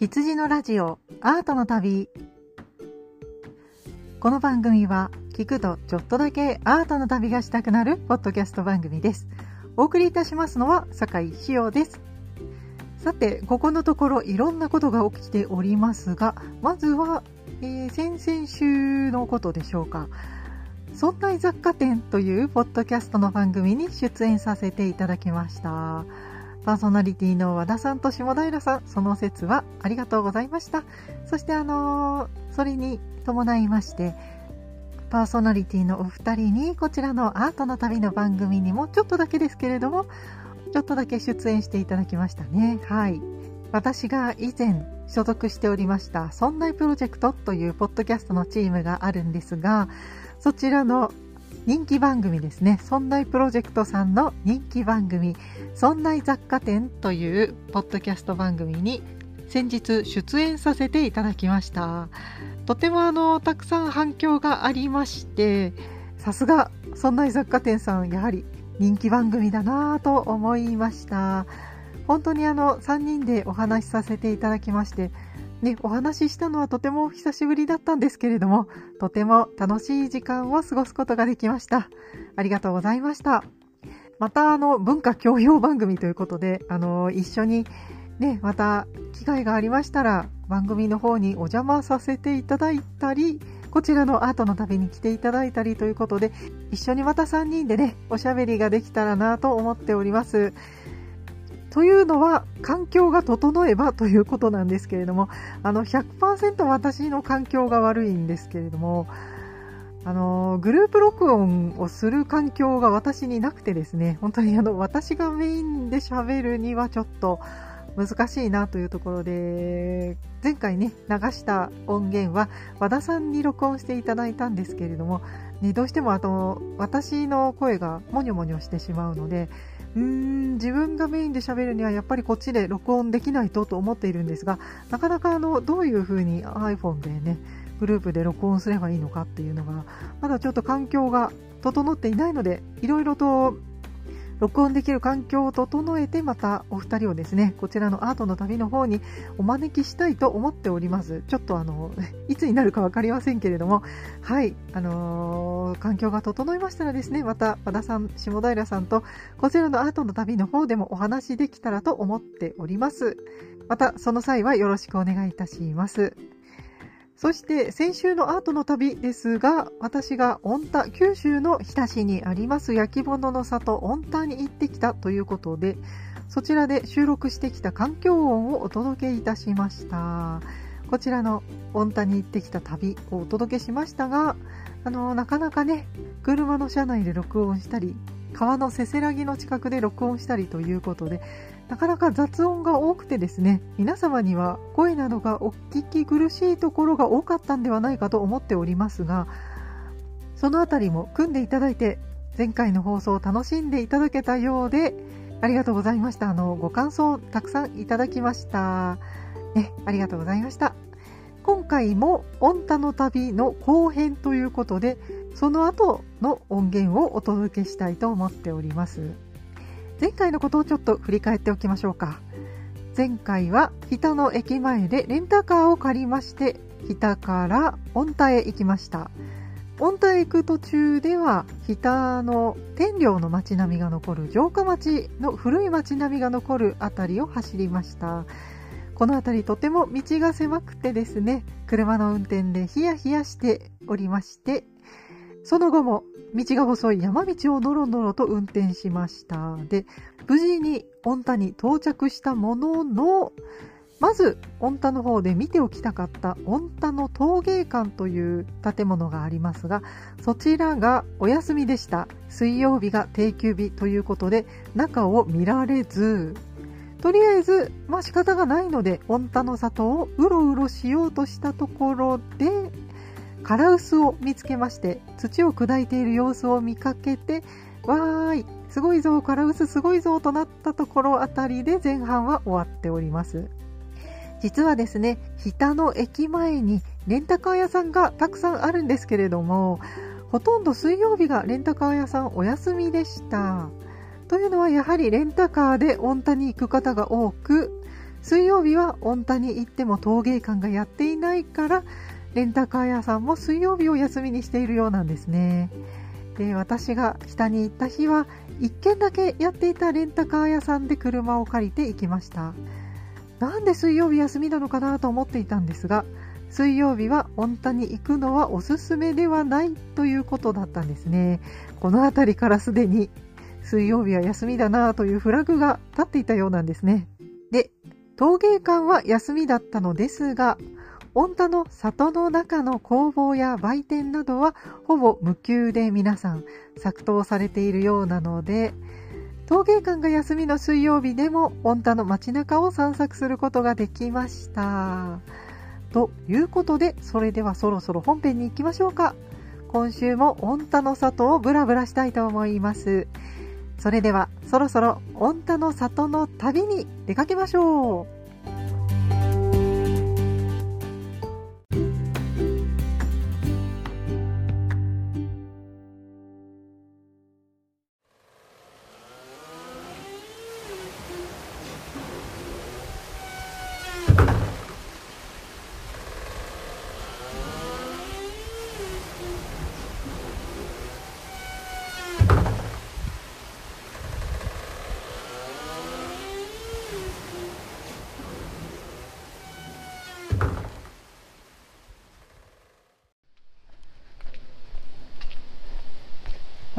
羊のラジオアートの旅。この番組は聞くとちょっとだけアートの旅がしたくなるポッドキャスト番組です。お送りいたしますのは酒井志陽です。さてここのところいろんなことが起きておりますがまずは、えー、先々週のことでしょうか。そんな雑貨店というポッドキャストの番組に出演させていただきました。パーソナリティの和田さんと下平さん、その説はありがとうございました。そしてあのー、それに伴いまして、パーソナリティのお二人にこちらのアートの旅の番組にもちょっとだけですけれども、ちょっとだけ出演していただきましたね。はい。私が以前所属しておりました、そんなプロジェクトというポッドキャストのチームがあるんですが、そちらの人気番組ですね。そんなプロジェクトさんの人気番組、そんな雑貨店というポッドキャスト番組に先日出演させていただきました。とてもあの、たくさん反響がありまして、さすが、そんな雑貨店さん、やはり人気番組だなぁと思いました。本当にあの、3人でお話しさせていただきまして、ね、お話ししたのはとても久しぶりだったんですけれども、とても楽しい時間を過ごすことができました。ありがとうございました。また、あの、文化教養番組ということで、あの、一緒にね、また機会がありましたら、番組の方にお邪魔させていただいたり、こちらのアートの旅に来ていただいたりということで、一緒にまた3人でね、おしゃべりができたらなと思っております。というのは環境が整えばということなんですけれどもあの100%私の環境が悪いんですけれどもあのグループ録音をする環境が私になくてですね本当にあの私がメインで喋るにはちょっと難しいなというところで前回ね流した音源は和田さんに録音していただいたんですけれども、ね、どうしてもあと私の声がもにょもにょしてしまうのでうーん自分がメインで喋るにはやっぱりこっちで録音できないとと思っているんですがなかなかあのどういうふうに iPhone でねグループで録音すればいいのかっていうのがまだちょっと環境が整っていないのでいろいろと録音できる環境を整えてまたお二人をですねこちらのアートの旅の方にお招きしたいと思っております。ちょっとあの いつになるか分かりませんけれどもはいあのー、環境が整いましたらですねまた和田さん下平さんとこちらのアートの旅の方でもお話できたらと思っております。またその際はよろしくお願いいたします。そして先週のアートの旅ですが、私が御田、九州の日田市にあります焼き物の里御田に行ってきたということで、そちらで収録してきた環境音をお届けいたしました。こちらの御田に行ってきた旅をお届けしましたが、あの、なかなかね、車の車内で録音したり、川のせせらぎの近くで録音したりということで、なかなか雑音が多くてですね、皆様には声などがお聞き苦しいところが多かったんではないかと思っておりますが、そのあたりも組んでいただいて、前回の放送を楽しんでいただけたようで、ありがとうございました。あの、ご感想たくさんいただきました。ね、ありがとうございました。今回も、オンタの旅の後編ということで、その後の音源をお届けしたいと思っております。前回のことをちょっと振り返っておきましょうか。前回は日田の駅前でレンタカーを借りまして日田から御田へ行きました。御田へ行く途中では日田の天領の街並みが残る城下町の古い街並みが残る辺りを走りました。この辺りとても道が狭くてですね車の運転でヒヤヒヤしておりましてその後も道が細い山道をのろのろと運転しました。で、無事に御田に到着したものの、まず、御田の方で見ておきたかった御田の陶芸館という建物がありますが、そちらがお休みでした。水曜日が定休日ということで、中を見られず、とりあえず、まあ仕方がないので、御田の里をうろうろしようとしたところで、カラウスを見つけまして土を砕いている様子を見かけてわーいすごいぞカラウスすごいぞとなったところあたりで前半は終わっております。実はですね日田の駅前にレンタカー屋さんがたくさんあるんですけれどもほとんど水曜日がレンタカー屋さんお休みでした。というのはやはりレンタカーで御田に行く方が多く水曜日は御田に行っても陶芸館がやっていないからレンタカー屋さんも水曜日を休みにしているようなんですね。で私が北に行った日は1軒だけやっていたレンタカー屋さんで車を借りて行きました。なんで水曜日休みなのかなと思っていたんですが水曜日は御田に行くのはおすすめではないということだったんですね。この辺りからすでに水曜日は休みだなというフラグが立っていたようなんですね。で陶芸館は休みだったのですが御田の里の中の工房や売店などはほぼ無休で皆さん作刀されているようなので陶芸館が休みの水曜日でも御田の街中を散策することができました。ということでそれではそろそろ本編に行きましょうか。今週も御田の里をブラブラしたいと思います。それではそろそろ御田の里の旅に出かけましょう。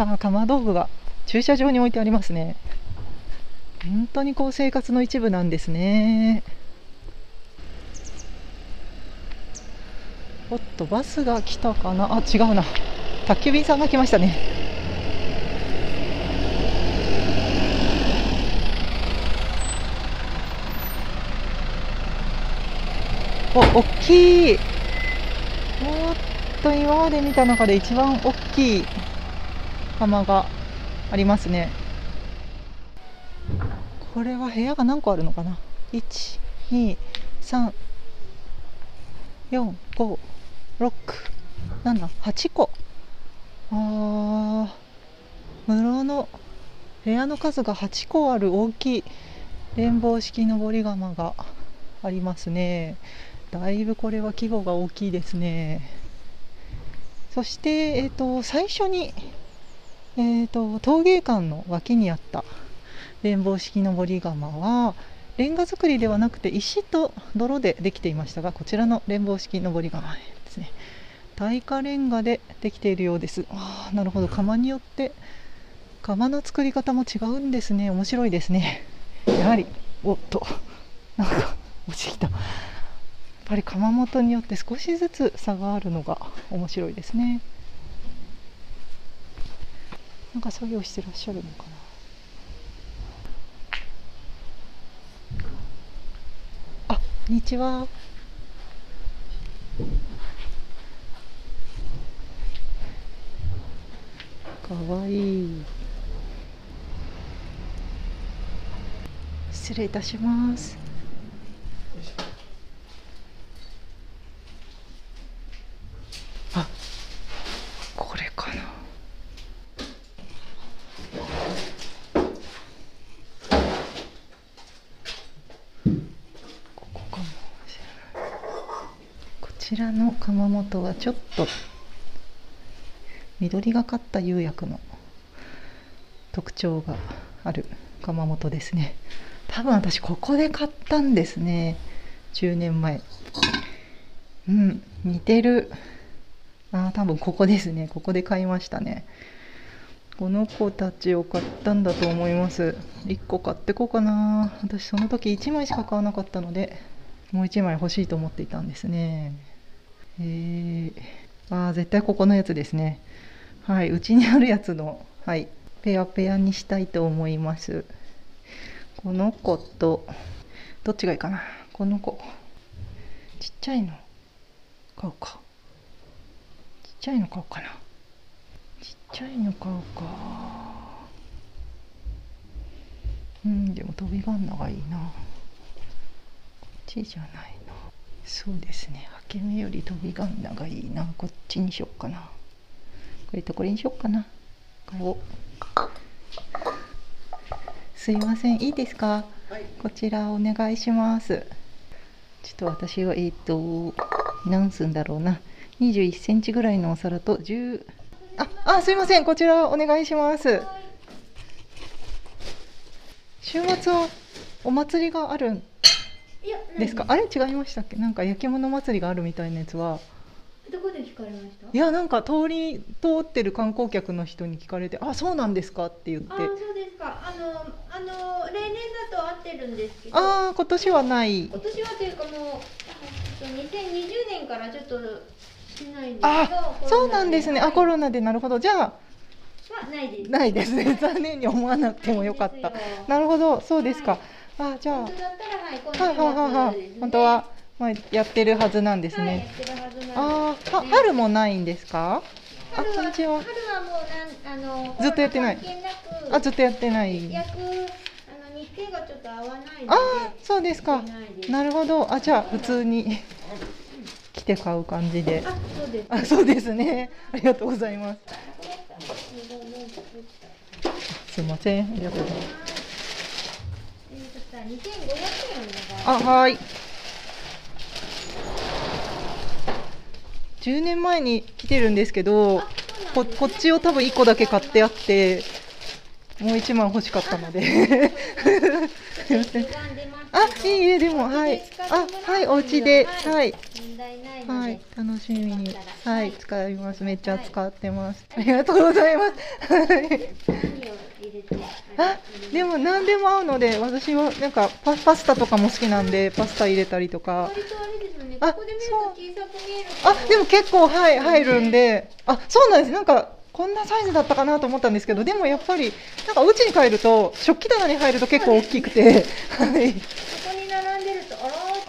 あ鎌道具が駐車場に置いてありますね。本当にこう生活の一部なんですね。おっとバスが来たかな。あ違うな。宅急便さんが来ましたね。お大きい。おっと今まで見た中で一番大きい。釜がありますね。これは部屋が何個あるのかな？1 2 3 4 5 6 7 8個。あ室の部屋の数が8個ある大きい連棒式登り窯がありますね。だいぶこれは規模が大きいですね。そして、えーと最初にえーと、陶芸館の脇にあった連棒式のり窯はレンガ造りではなくて石と泥でできていましたがこちらの連棒式のり窯ですね。耐火レンガでできているようです。あなるほど。窯によって窯の作り方も違うんですね。面白いですね。やはりおっとなんか落ちてきた。やっぱり窯元によって少しずつ差があるのが面白いですね。なんか作業してらっしゃるのかな。あこんにちは。かわいい。失礼いたします。あこれかな。ちらの窯元はちょっと緑がかった釉薬の特徴がある窯元ですね。多分私ここで買ったんですね。10年前。うん似てる。ああ多分ここですね。ここで買いましたね。この子たちを買ったんだと思います。1個買ってこうかな。私その時1枚しか買わなかったのでもう1枚欲しいと思っていたんですね。えー、あ絶対ここのやつですね。はいうちにあるやつのはいペアペアにしたいと思います。この子とどっちがいいかな。この子。ちっちゃいの。買うか。ちっちゃいの買おうかな。ちっちゃいの買うか。うんでも飛びバンナがいいな。こっちじゃない。そうですね。け目より飛びガンナがいいな。こっちにしよっかな。これとこれにしよっかな。買おうすいません。いいですか、はい、こちらお願いします。ちょっと私はえっ、と何寸だろうな。21センチぐらいのお皿と10ああすいません。こちらお願いします。週末はお祭りがあるんですか？あれ違いましたっけ？なんか焼き物祭りがあるみたいなやつは。どこで聞かれました？いやなんか通り通ってる観光客の人に聞かれて「あそうなんですか」って言って。あそうですか。あのあの例年だと合ってるんですけど。ああ今年はない。今年はというかもうあ2020年からちょっとしないんですけどあそうなんですね。あコロロナでなるほど。じゃあナはないです。ないです。ね 残念に思わなくてもよかった。なるほど。そうですか、あじゃあ。本当だったらはい今はい本当は、まあ、やってるはずなんですね、あーあね春もないんですか？あ春こんにちは。春はもうなんあのずっとやってない。あずっとやってない。焼くあの日程がちょっと合わないああそうですか。なるほど。あじゃあ普通に 来て買う感じで。あそうです。あそうですね。ありがとうございます。すいません。ありがとうございますえーとさ2500円お願いあはい。10年前に来てるんですけどここっちを多分1個だけ買ってあってもう1万欲しかったので。すいませんあいいえでもはい。あはいお家で。はい。はい。楽しみに。はい。使います。めっちゃ使ってます。ありがとうございます。はいあでも何でも合うので私はなんかパパスタとかも好きなんでパスタ入れたりとか。あれでも結構はい入るんで。あそうなんです。なんかこんなサイズだったかなと思ったんですけどでもやっぱりなんかお家に帰ると食器棚に入ると結構大きくて。はい。ここに並んでると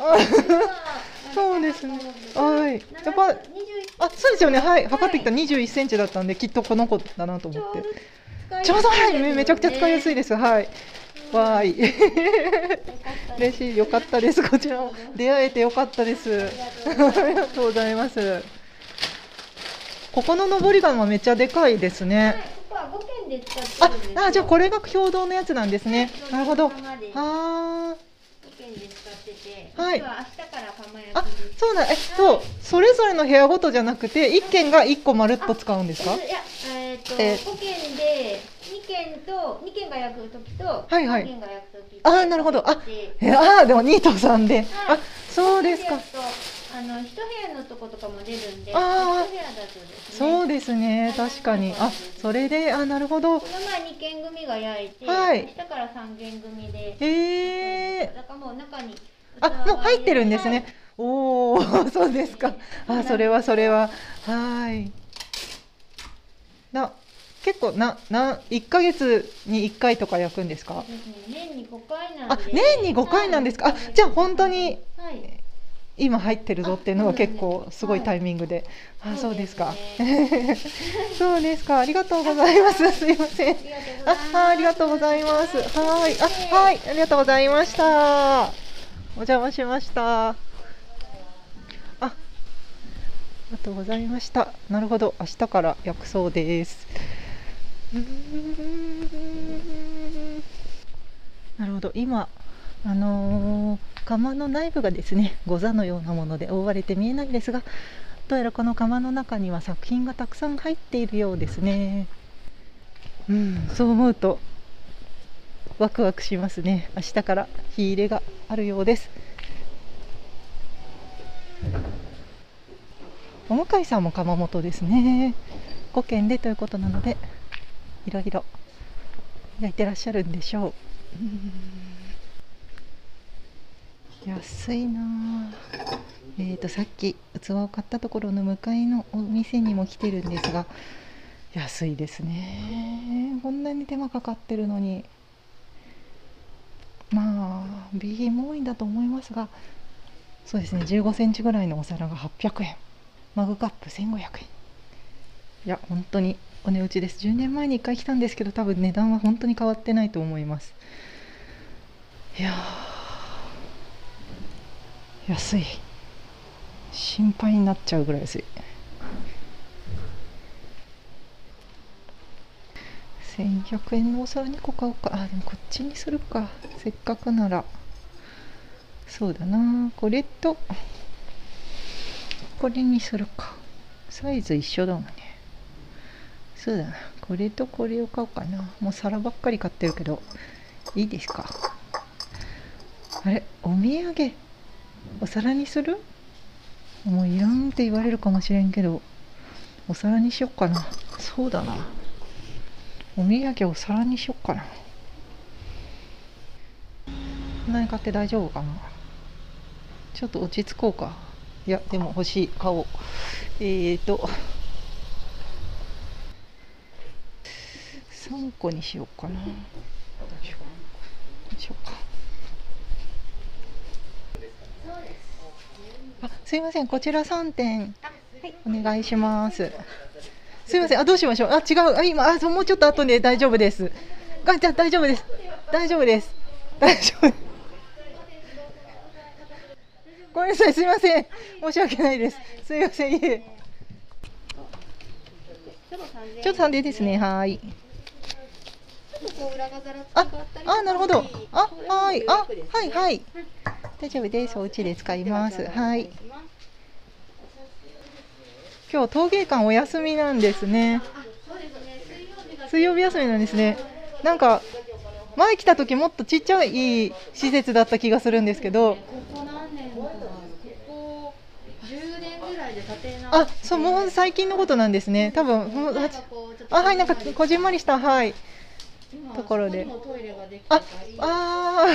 あらーそうですね。ははいやっぱ21あそうですよね。はい。測ってきた21センチだったんできっとこの子だなと思ってちちょうどはいめめちゃくちゃ使いやすいです。はい。わーい。嬉しいよかったです。こちらも出会えてよかったです。ありがとうございます。ここの登り窯めっちゃでかいですはいねここは5軒で使ってああじゃあこれが共同のやつなんですね。なるほど。あ5あはい。あそうなんえそう。それぞれの部屋ごとじゃなくて一軒が一個まるっと使うんですか？いやえっとえ5軒で2軒と2軒が焼くときとはいはい。3軒が焼くときあーなるほど。あでえあーでもニートさんで。あそうですか。あの一部屋のとことかも出るんで、あー。一部屋だとですね。そうですね。確かに。あそれであなるほど。この前二軒組が焼いて、はい。下から三軒組で。へえだからもう中に。あもう入ってるんですね。おおそうですか。あそれはそれは。はい。な結構なな一ヶ月に一回とか焼くんですか？年に五回なんあで。年に5回なんですか？あじゃあ本当にはい。今入ってるぞっていうのが結構すごいタイミングで。あそうですか。そうですか。ありがとうございます。すいません。あありがとうございます。はい。あはいありがとうございましたお邪魔しました。あありがとうございました。なるほど。明日から焼くそうです。なるほど。今あのー窯の内部がですね御座のようなもので覆われて見えないんですがどうやらこの窯の中には作品がたくさん入っているようですね。うんそう思うとワクワクしますね。明日から火入れがあるようです。お向いさんも窯元ですね。5軒でということなのでいろいろ焼いてらっしゃるんでしょう。う安いなえーとさっき器を買ったところの向かいのお店にも来てるんですが安いですね。こんなに手間かかってるのに。まあ B 品も多いんだと思いますがそうですね15センチぐらいのお皿が800円。マグカップ1500円。いや本当にお値打ちです。10年前に1回来たんですけど多分値段は本当に変わってないと思います。いや安い。心配になっちゃうぐらい安い。1100円のお皿2個買おうか。あでもこっちにするか。せっかくなら。そうだな。これとこれにするか。サイズ一緒だもんね。そうだな。これとこれを買おうかな。もう皿ばっかり買ってるけど。いいですか？あれ？お土産？お皿にする？もういらんって言われるかもしれんけど。お皿にしよっかな。そうだな。お土産お皿にしよっかな。何買って大丈夫かな。ちょっと落ち着こうか。いやでも欲しい買おう。えーと。3個にしようかな。ようどうしようか。あすいません。こちら3点。お願いしますすいません。あどうしましょう。あ違う。あ今あもうちょっと後で大丈夫です。あじゃ大丈夫です。大丈夫です。大丈夫。ごめんなさい。すいません。申し訳ないです。すいません。いえ。ちょっと3でですね。はい。ああなるほど。あはい。あはいはい。大丈夫です。お家で使います。はい。今日陶芸館お休みなんですね。水曜日休みなんですね。なんか前来た時もっとちっちゃい施設だった気がするんですけど。あそうもう最近のことなんですね。多分もうあはいなんかこじんまりしたはい。ところで。ああ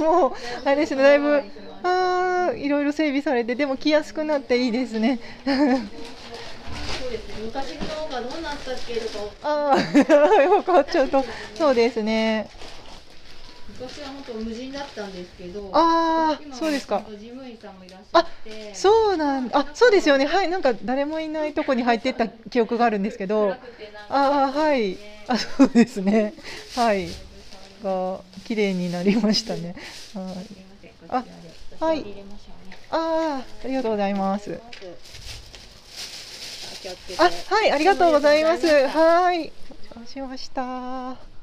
もうあれですね。だいぶあいろいろ整備されてでも来やすくなっていいですねそうですね。昔のがどうなったっけとか。ああ分 かっちゃうとそうですね。昔は本当無人だったんですけどああそうですか。事務員さんもいらっしゃって。そうなんあそうですよね。はいなんか誰もいないとこに入ってった記憶があるんですけど。ああはい。あそうですね。はい。が綺麗になりましたね。はい。あはい。あありがとうございますあはいありがとうございます。はい。そうしました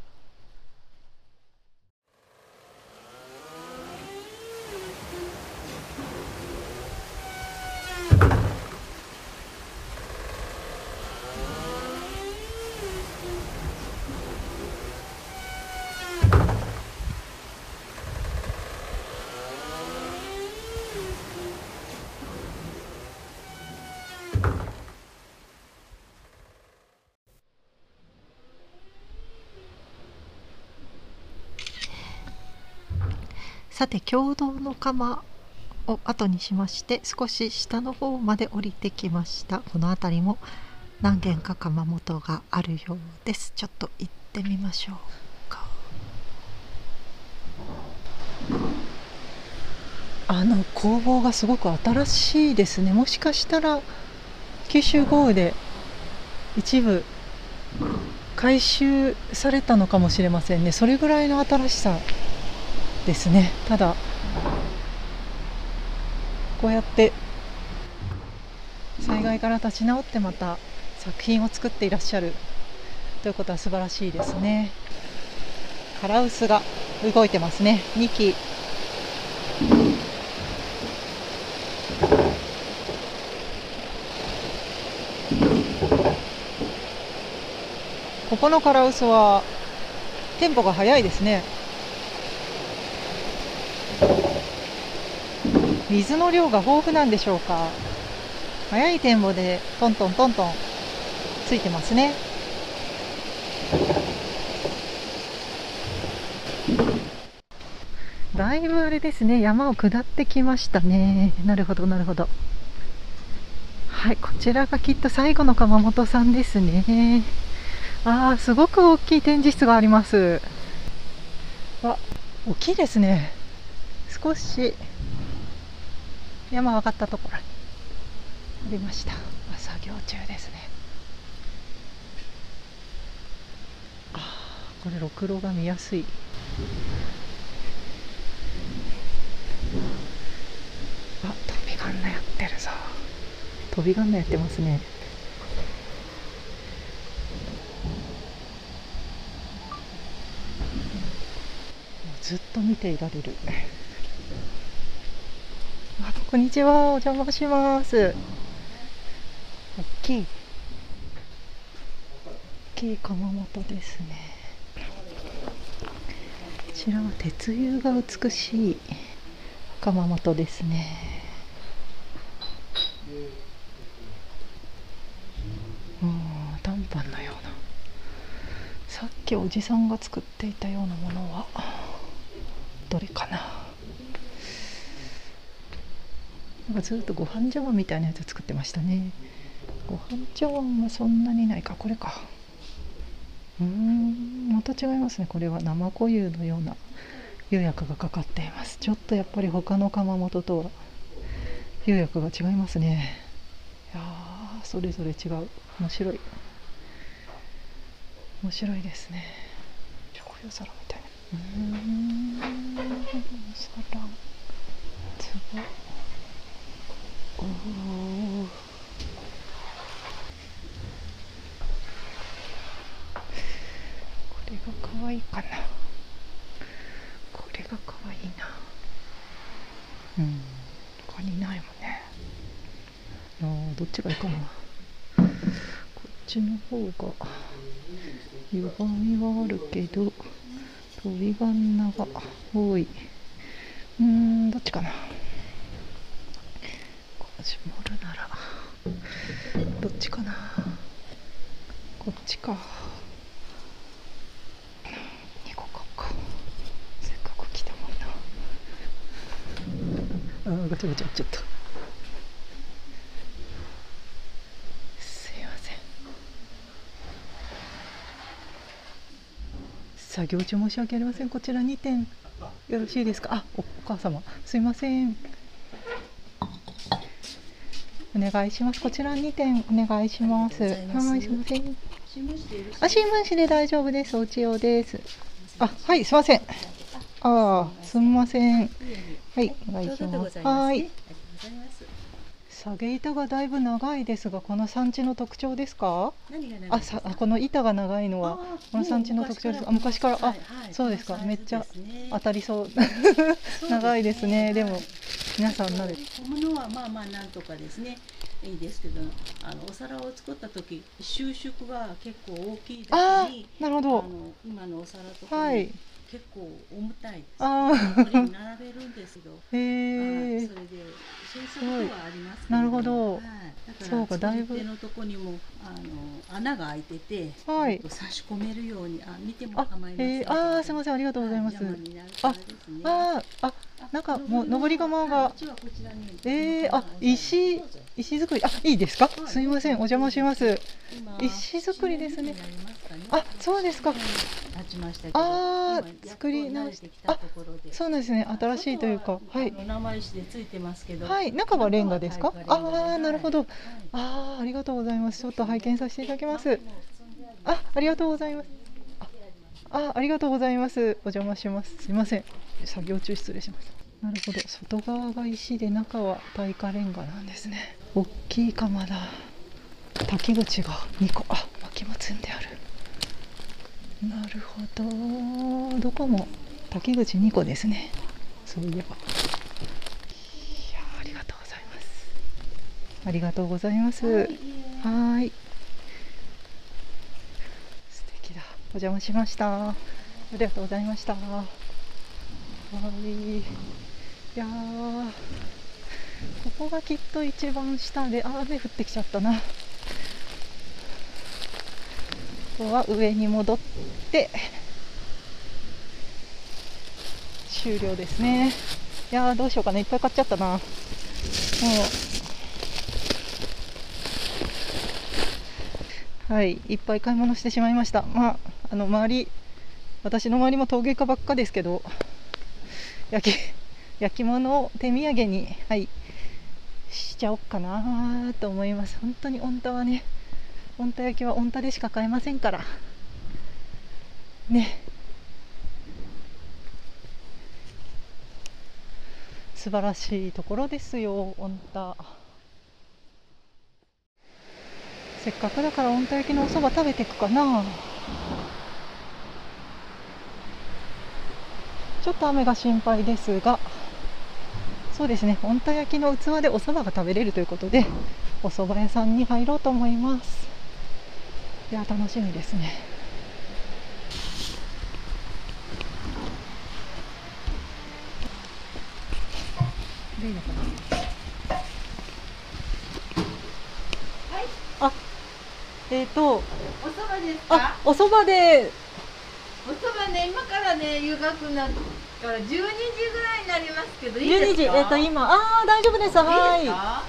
さて共同の釜を後にしまして少し下の方まで降りてきました。この辺りも何軒か窯元があるようです。ちょっと行ってみましょうか。あの工房がすごく新しいですね。もしかしたら九州豪雨で一部改修されたのかもしれませんね。それぐらいの新しさ。ですね。ただこうやって災害から立ち直ってまた作品を作っていらっしゃる。ということは素晴らしいですね。カラウスが動いてますね。2機ここのカラウスはテンポが速いですね。水の量が豊富なんでしょうか？速いテンポでトントントントンついてますね。だいぶあれですね山を下ってきましたね。なるほどなるほど。はいこちらがきっと最後の窯元さんですね。ああすごく大きい展示室があります。わ大きいですね。少し山上がったところにありました。作業中ですね。あこれろくろが見やすい。あ飛びガンナやってるぞ。飛びガンナやってますね。ずっと見ていられるあこんにちは、お邪魔します。大きい。大きい窯元ですね。こちらは鉄釉が美しい窯元ですね。うん、短パンのような。さっきおじさんが作っていたようなものはどれかな。かずっとご飯茶碗みたいなやつ作ってましたね。ご飯茶碗はそんなにない。かこれか。うーん。また違いますね。これは。生固有のような釉薬がかかっています。ちょっとやっぱり他の窯元とは釉薬が違いますね。いやーそれぞれ違う。面白い。面白いですね。醤油皿みたいな。うん。お皿。つぼこれが可愛いかな。これが可愛いな。うん。他にないもんね。あーどっちがいいかな。こっちの方が歪みはあるけど飛び花が多い。うんどっちかなこう絞るならどっちかなこっちか2個買おうかせっかく来たもんなあーガチャガチャちょっとすいません。作業中申し訳ありません。こちら2点よろしいですか？あおお母様。すいません。お願いします。こちら2点お願いします。はいすいませんあ新聞紙で大丈夫ですおち用ですあはいすいませんああすみませんはいお願いします。はい。ありがとうございます。下げ板がだいぶ長いですがこの産地の特徴ですか？何が何あさあこの板が長いのはこの産地の特徴ですあ昔から？あそうですか。めっちゃ当たりそう。長いですね。でも皆さん慣れ小物はまあまあなんとかですね。いいですけどあのお皿を作った時収縮が結構大きいだあけにーなるほあどの今のお皿とかはい。に結構重たいです、あこれに並べるんですけど。ーへえはいそれでそうすることはありますけどなるほど。はい、だからそうかだいぶ。作り手のとこにもあの穴が開いてて、はい。差し込めるようにあ見てもあ構いませんへえあーすみません。ありがとうございます。は邪魔になるからですね。あーあなんかもう登り窯が。はいうちはこちらにえー、あ石石造り。あいいですか？はいすみませんお邪魔します。今石造りですね。あそうですか。あー今やっと作り直してきたところでそうなんですね。新しいというかはい。あの生石でついてますけど。はい。中はレンガですか？ああーなるほど。はいああありがとうございます。ちょっと拝見させていただきます。ありあありがとうございます。ああありがとうございます。お邪魔します。すいません。作業中失礼しますなるほど。外側が石で中は耐火レンガなんですね。大きい窯だ。滝口が2個。あ薪も積んである。なるほど。どこも滝口2個ですね。そういえば。いやありがとうございます。ありがとうございます。はーい。素敵だ。お邪魔しました。ありがとうございました。はいいやーここがきっと一番下であ雨降ってきちゃったな。ここは上に戻って終了ですね。いやーどうしようかな。いっぱい買っちゃったな。もうはい、いっぱい買い物してしまいました。まあ、あの周り、私の周りも陶芸家ばっかですけど、焼き焼き物を手土産に、はい、しちゃおうかなと思います。本当に御田はね、御田焼きは御田でしか買えませんから。ね。素晴らしいところですよ、御田。せっかくだから温田焼きのお蕎麦食べていくかなちょっと雨が心配ですがそうですね。温田焼きの器でお蕎麦が食べれるということでお蕎麦屋さんに入ろうと思います。いや楽しみですね。でいいのかな？あえっ、とおそばですあかお蕎麦で。おそばね今からね湯がくなから12時ぐらいになりますけどいい12ですか？時えっ、と今ああ大丈夫です。はいいいですか？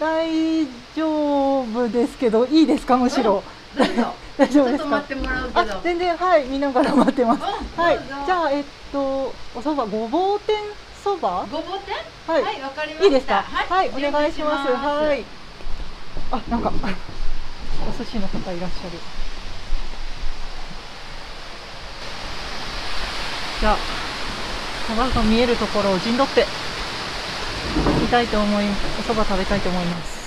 大丈夫ですけどいいですか？むしろ、どうぞ。大丈夫ですか？あ全然はい。見ながら待ってます。うんはい。じゃあえっとお蕎麦ごぼう天そばごぼう天？はい、はいわかりました。いいですか？はい。お願いします。準備します。はい。あなんか お寿司の方いらっしゃる。じゃあ川が見えるところを陣取って見たいと思いお蕎麦食べたいと思います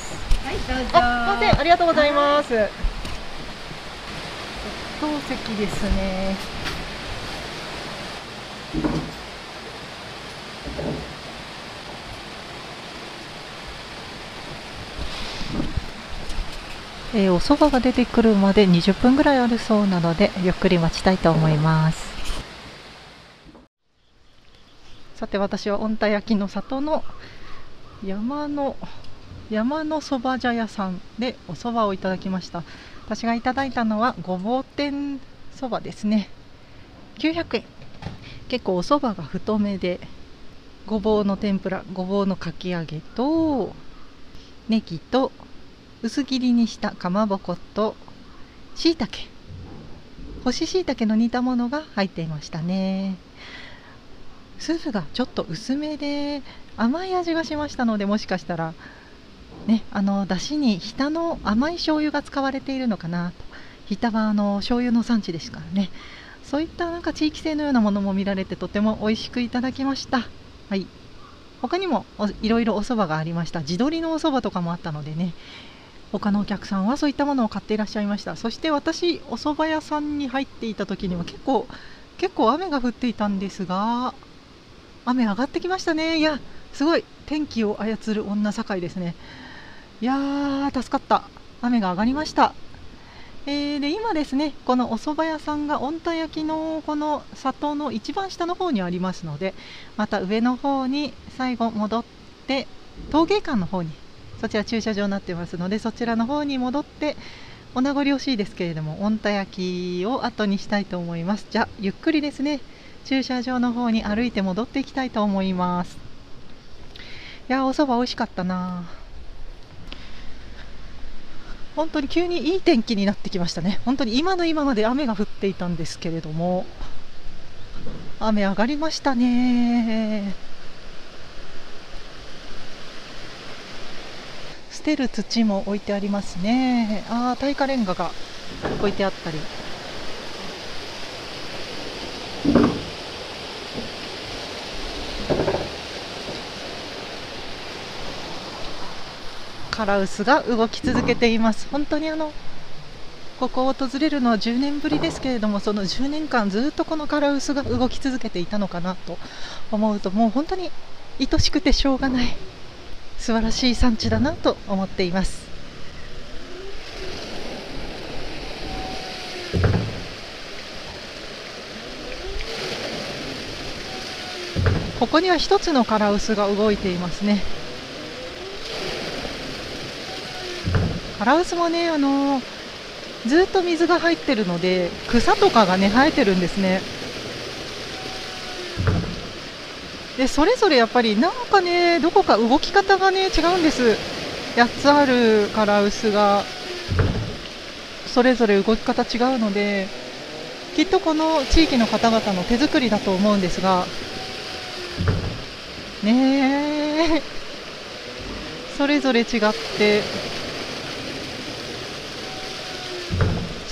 はいどうぞあ、すいません、ありがとうございます。特等席ですね。えーお蕎麦が出てくるまで20分ぐらいあるそうなのでゆっくり待ちたいと思いますさて私は御田焼の里の山の山のそば茶屋さんでお蕎麦をいただきました。私がいただいたのはごぼう天そばですね。900円。結構お蕎麦が太めでごぼうの天ぷらごぼうのかき揚げとネギと薄切りにしたかまぼことしいたけ干し椎茸の煮たものが入っていましたね。スープがちょっと薄めで甘い味がしましたのでもしかしたらねあのだしに日田の甘い醤油が使われているのかなと。日田はあの醤油の産地ですからね。そういったなんか地域性のようなものも見られてとても美味しくいただきました。はい。他にもいろいろお蕎麦がありました。地鶏のお蕎麦とかもあったのでね。他のお客さんはそういったものを買っていらっしゃいました。そして私お蕎麦屋さんに入っていた時には結構結構雨が降っていたんですが雨上がってきましたね。いやすごい天気を操る女境ですね。いやー助かった。雨が上がりました。えーで今ですねこのお蕎麦屋さんが御田焼きのこの里の一番下の方にありますのでまた上の方に最後戻って陶芸館の方にそちら駐車場になってますのでそちらの方に戻ってお名残惜しいですけれども御田焼きを後にしたいと思います。じゃあゆっくりですね。駐車場の方に歩いて戻っていきたいと思います。いやーお蕎麦美味しかったな。本当に急にいい天気になってきましたね。本当に今の今まで雨が降っていたんですけれども。雨上がりましたね。捨てる土も置いてありますね。ああ耐火レンガが置いてあったり。カラウスが動き続けています。本当にあのここを訪れるのは10年ぶりですけれどもその10年間ずっとこのカラウスが動き続けていたのかなと思うともう本当に愛しくてしょうがない素晴らしい産地だなと思っています。ここには一つのカラウスが動いていますね。カラウスもねあのずっと水が入ってるので草とかがね生えてるんですね。でそれぞれやっぱりなんかねどこか動き方がね違うんです。8つあるカラウスがそれぞれ動き方違うのできっとこの地域の方々の手作りだと思うんですが。ねえ。それぞれ違って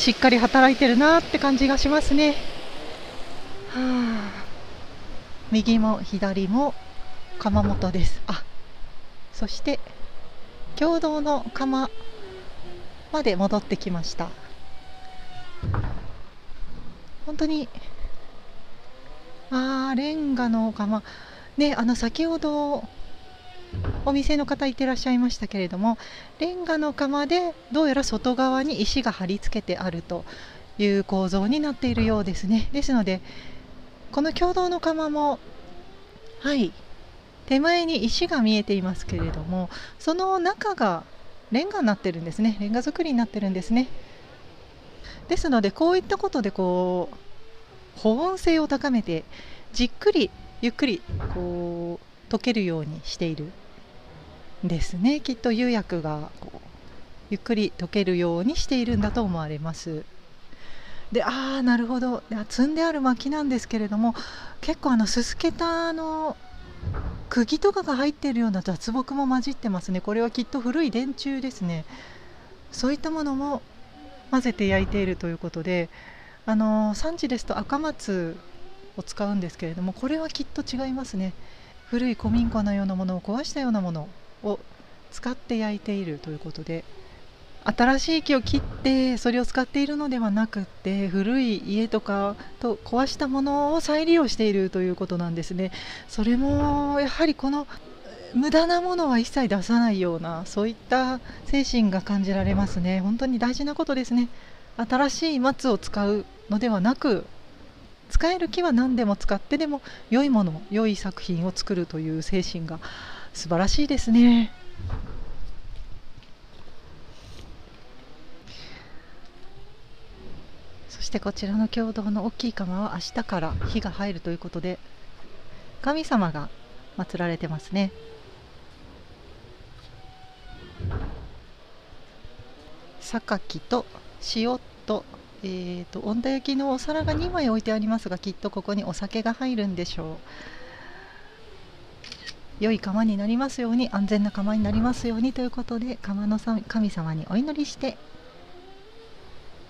しっかり働いてるなって感じがしますね。はあ、右も左も窯元です。あそして共同の窯まで戻ってきました。本当にあーレンガの窯ねあの先ほどお店の方いてらっしゃいましたけれどもレンガの窯でどうやら外側に石が貼り付けてあるという構造になっているようですね。ですのでこの共同の窯もはい手前に石が見えていますけれどもその中がレンガになってるんですね。レンガ造りになってるんですね。ですのでこういったことでこう保温性を高めてじっくりゆっくりこう溶けるようにしている。ですね。きっと釉薬がこうゆっくり溶けるようにしているんだと思われます。でああなるほど。積んである薪なんですけれども結構あのすすけたの釘とかが入っているような雑木も混じってますね。これはきっと古い電柱ですね。そういったものも混ぜて焼いているということであの産地ですと赤松を使うんですけれどもこれはきっと違いますね。古い古民家のようなものを壊したようなものを使って焼いているということで新しい木を切ってそれを使っているのではなくって古い家とかと壊したものを再利用しているということなんですね。それもやはりこの無駄なものは一切出さないようなそういった精神が感じられますね。本当に大事なことですね。新しい松を使うのではなく使える木は何でも使ってでも良いもの良い作品を作るという精神が素晴らしいですね。そしてこちらの共同の大きい窯は明日から火が入るということで神様が祀られてますね。榊と塩と,、えーと、温田焼きのお皿が2枚置いてありますがきっとここにお酒が入るんでしょう。良い釜になりますように安全な釜になりますようにということで釜の神様にお祈りして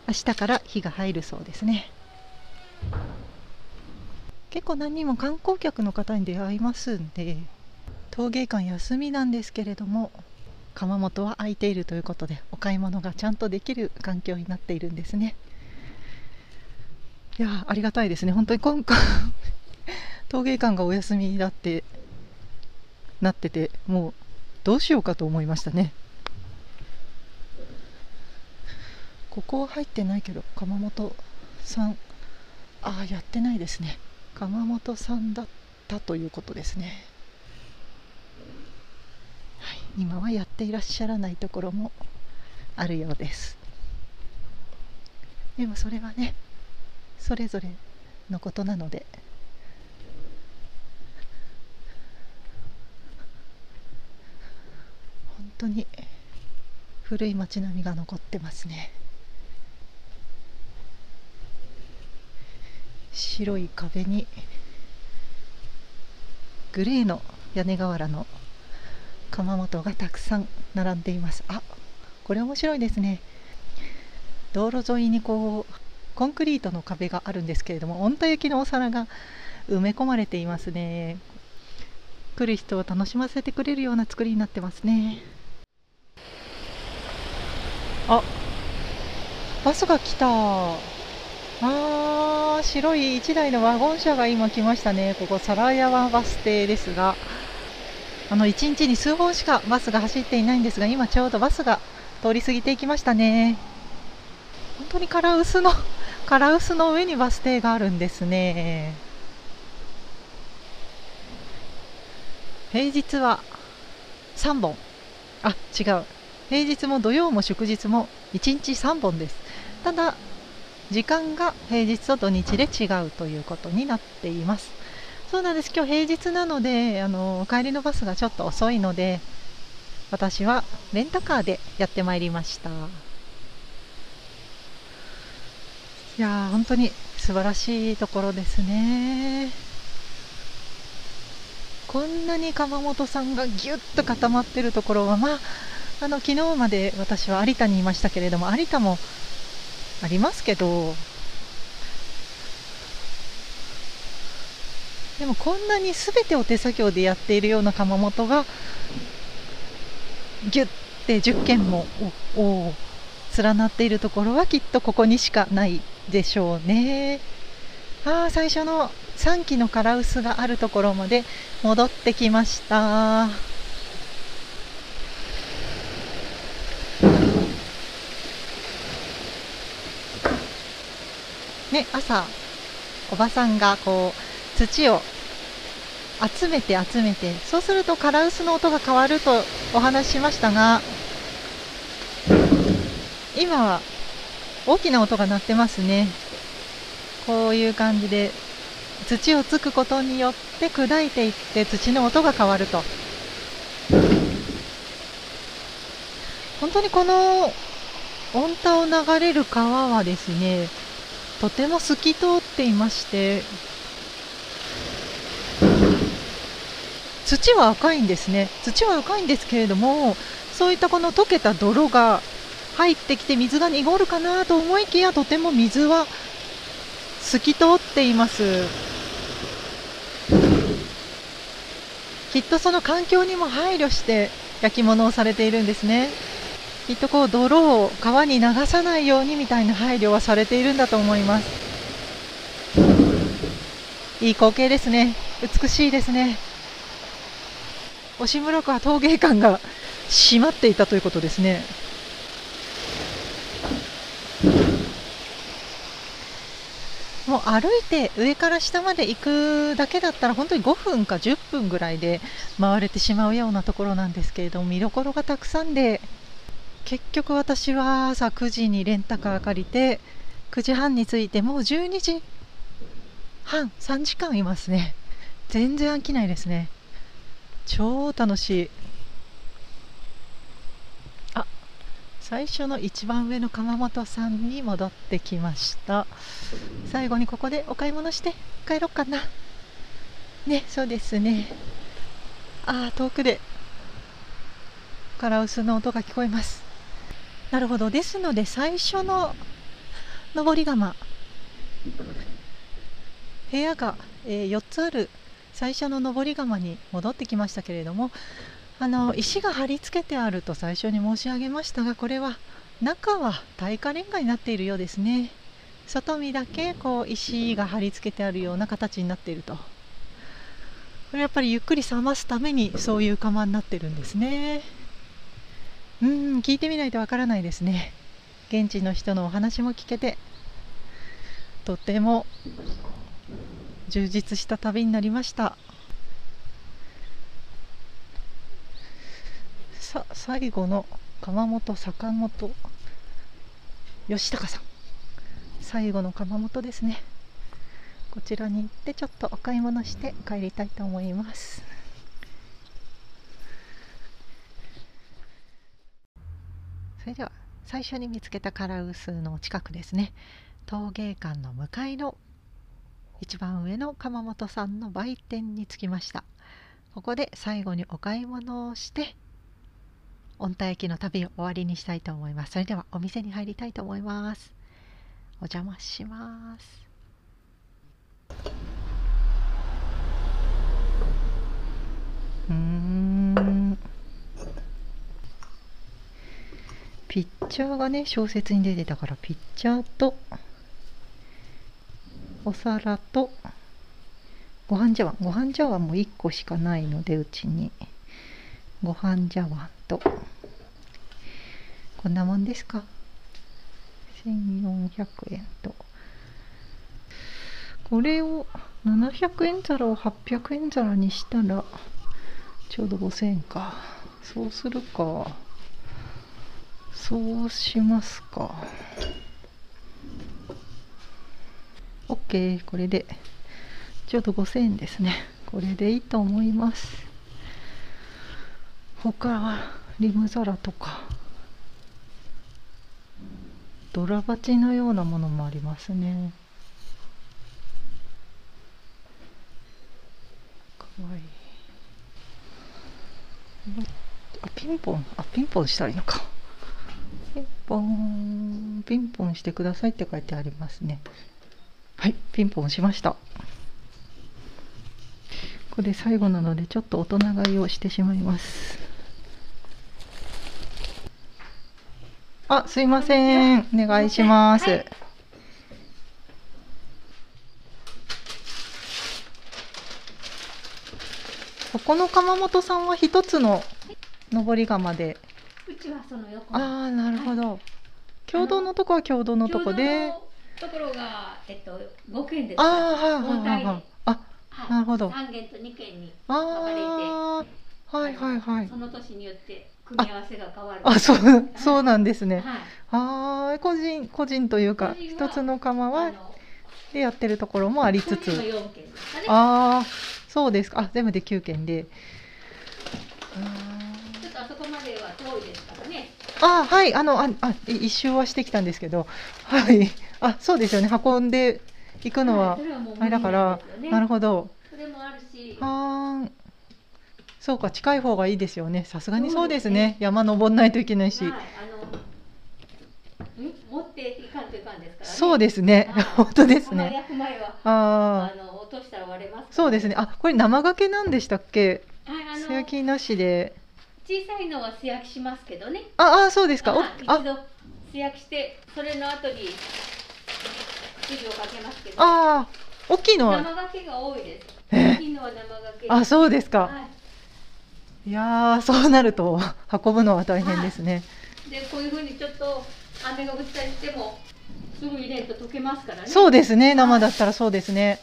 明日から火が入るそうですね。結構何人も観光客の方に出会いますんで陶芸館休みなんですけれども窯元は空いているということでお買い物がちゃんとできる環境になっているんですね。いやありがたいですね。本当に今回陶芸館がお休みだってなっててもうどうしようかと思いましたね。ここは入ってないけど窯元さん。ああやってないですね。窯元さんだったということですね。今はやっていらっしゃらないところもあるようです。でもそれはねそれぞれのことなので本当に古い街並みが残ってますね。白い壁にグレーの屋根瓦の窯元がたくさん並んでいます。あこれ面白いですね。道路沿いにこうコンクリートの壁があるんですけれども温田焼きのお皿が埋め込まれていますね。来る人を楽しませてくれるような作りになってますね。あバスが来た。あー白い1台のワゴン車が今来ましたね。ここ皿山バス停ですが。あの1日に数本しかバスが走っていないんですが今ちょうどバスが通り過ぎていきましたね。本当にカラウスの カラウスの上にバス停があるんですね。平日は3本。あ違う。平日も土曜も祝日も1日3本です。ただ時間が平日と土日で違うということになっています。そうなんです。今日平日なのであの帰りのバスがちょっと遅いので私はレンタカーでやってまいりました。いやー本当に素晴らしいところですね。こんなに窯元さんがぎゅっと固まってるところはまああの昨日まで私は有田にいましたけれども有田もありますけどでもこんなに全てを手作業でやっているような窯元がギュッて10軒もお連なっているところはきっとここにしかないでしょうね。ああ最初の3基のカラウスがあるところまで戻ってきました。ね、朝おばさんがこう土を集めて集めてそうするとカラウスの音が変わるとお話ししましたが今は大きな音が鳴ってますねこういう感じで土をつくことによって砕いていって土の音が変わると。本当にこの温田を流れる川はですねとても透き通っていまして土は赤いんですね。土は赤いんですけれどもそういったこの溶けた泥が入ってきて水が濁るかなと思いきやとても水は透き通っています。きっとその環境にも配慮して焼き物をされているんですね。きっとこう泥を川に流さないようにみたいな配慮はされているんだと思います。いい光景ですね。美しいですね。押村区は陶芸館が閉まっていたということですね。もう歩いて上から下まで行くだけだったら本当に5分か10分ぐらいで回れてしまうようなところなんですけれども見どころがたくさんで結局私は朝9時にレンタカー借りて9時半に着いてもう12時半3時間いますね。全然飽きないですね。超楽しい。あ最初の一番上の窯元さんに戻ってきました。最後にここでお買い物して帰ろうかな。ねそうですね。ああ遠くでカラウスの音が聞こえます。なるほど。ですので最初の登り窯。部屋が、えー、4つある最初の登り窯に戻ってきましたけれどもあの石が貼り付けてあると最初に申し上げましたがこれは中は耐火レンガになっているようですね。外見だけこう石が貼り付けてあるような形になっていると。これやっぱりゆっくり冷ますためにそういう窯になってるんですね。うん聞いてみないとわからないですね。現地の人のお話も聞けてとても充実した旅になりました。さ最後の窯元坂本義孝さん。最後の窯元ですね。こちらに行ってちょっとお買い物して帰りたいと思います。それでは最初に見つけたカラウスの近くですね。陶芸館の向かいの一番上の窯元さんの売店に着きました。ここで最後にお買い物をして御田駅の旅を終わりにしたいと思います。それではお店に入りたいと思います。お邪魔しますうーんピッチャーがね小説に出てたからピッチャーとお皿とご飯茶碗。ご飯茶碗も1個しかないのでうちに。ご飯茶碗と。こんなもんですか？1400円と。これを700円皿を800円皿にしたらちょうど5000円か。そうするか。そうしますか。OK これで。ちょうど5000円ですね。これでいいと思います。他はリム皿とか。ドラバチのようなものもありますね。かわいい。あピンポン。あピンポンしたらいいのか。ピンポンピンポンしてくださいって書いてありますね。はい。ピンポンしました。ここで最後なのでちょっと大人買いをしてしまいます。あすいません。お願いします、はい。ここの窯元さんは一つの登り窯でうちはその横ああなるほど。共同のとこは共同のとこで。共ところがえっと5軒です。ああはいはいはい。はいあはいなるほど。3軒と2軒にあーはいはいはい。その年によって組み合わせが変わる。あそうはい。そうなんですね。はい。ああ個人個人というか一つの釜あはのでやってるところもありつつ。去年の4軒ですかね。ああそうですか。あ全部で9件で。ちょっとあそこまでは遠いですからねああはいあのああい一周はしてきたんですけどはいあそうですよね。運んで行くのはあれだからなるほど。それもあるし。あーそうか近い方がいいですよね。さすがにそうですね。ね。山登んないといけないし、はい、あ持っていかんといかんですからね。そうですね。はい。本当です釜ねあああの落としたら割れますから、そうですね。あこれ生がけなんでしたっけ？はい、あの素焼きなしで小さいのは素焼きしますけどね。ああそうですか一あ度素焼きしてそれの後に汁をかけますけど。あー大きいのは生がけが多いです。え？大きいのは生がけ。あそうですか、はいやーそうなると運ぶのは大変ですね、い。でこういうふうにちょっと雨が降ったりしてもすぐ入れると溶けますからね。そうですね生だったらそうですね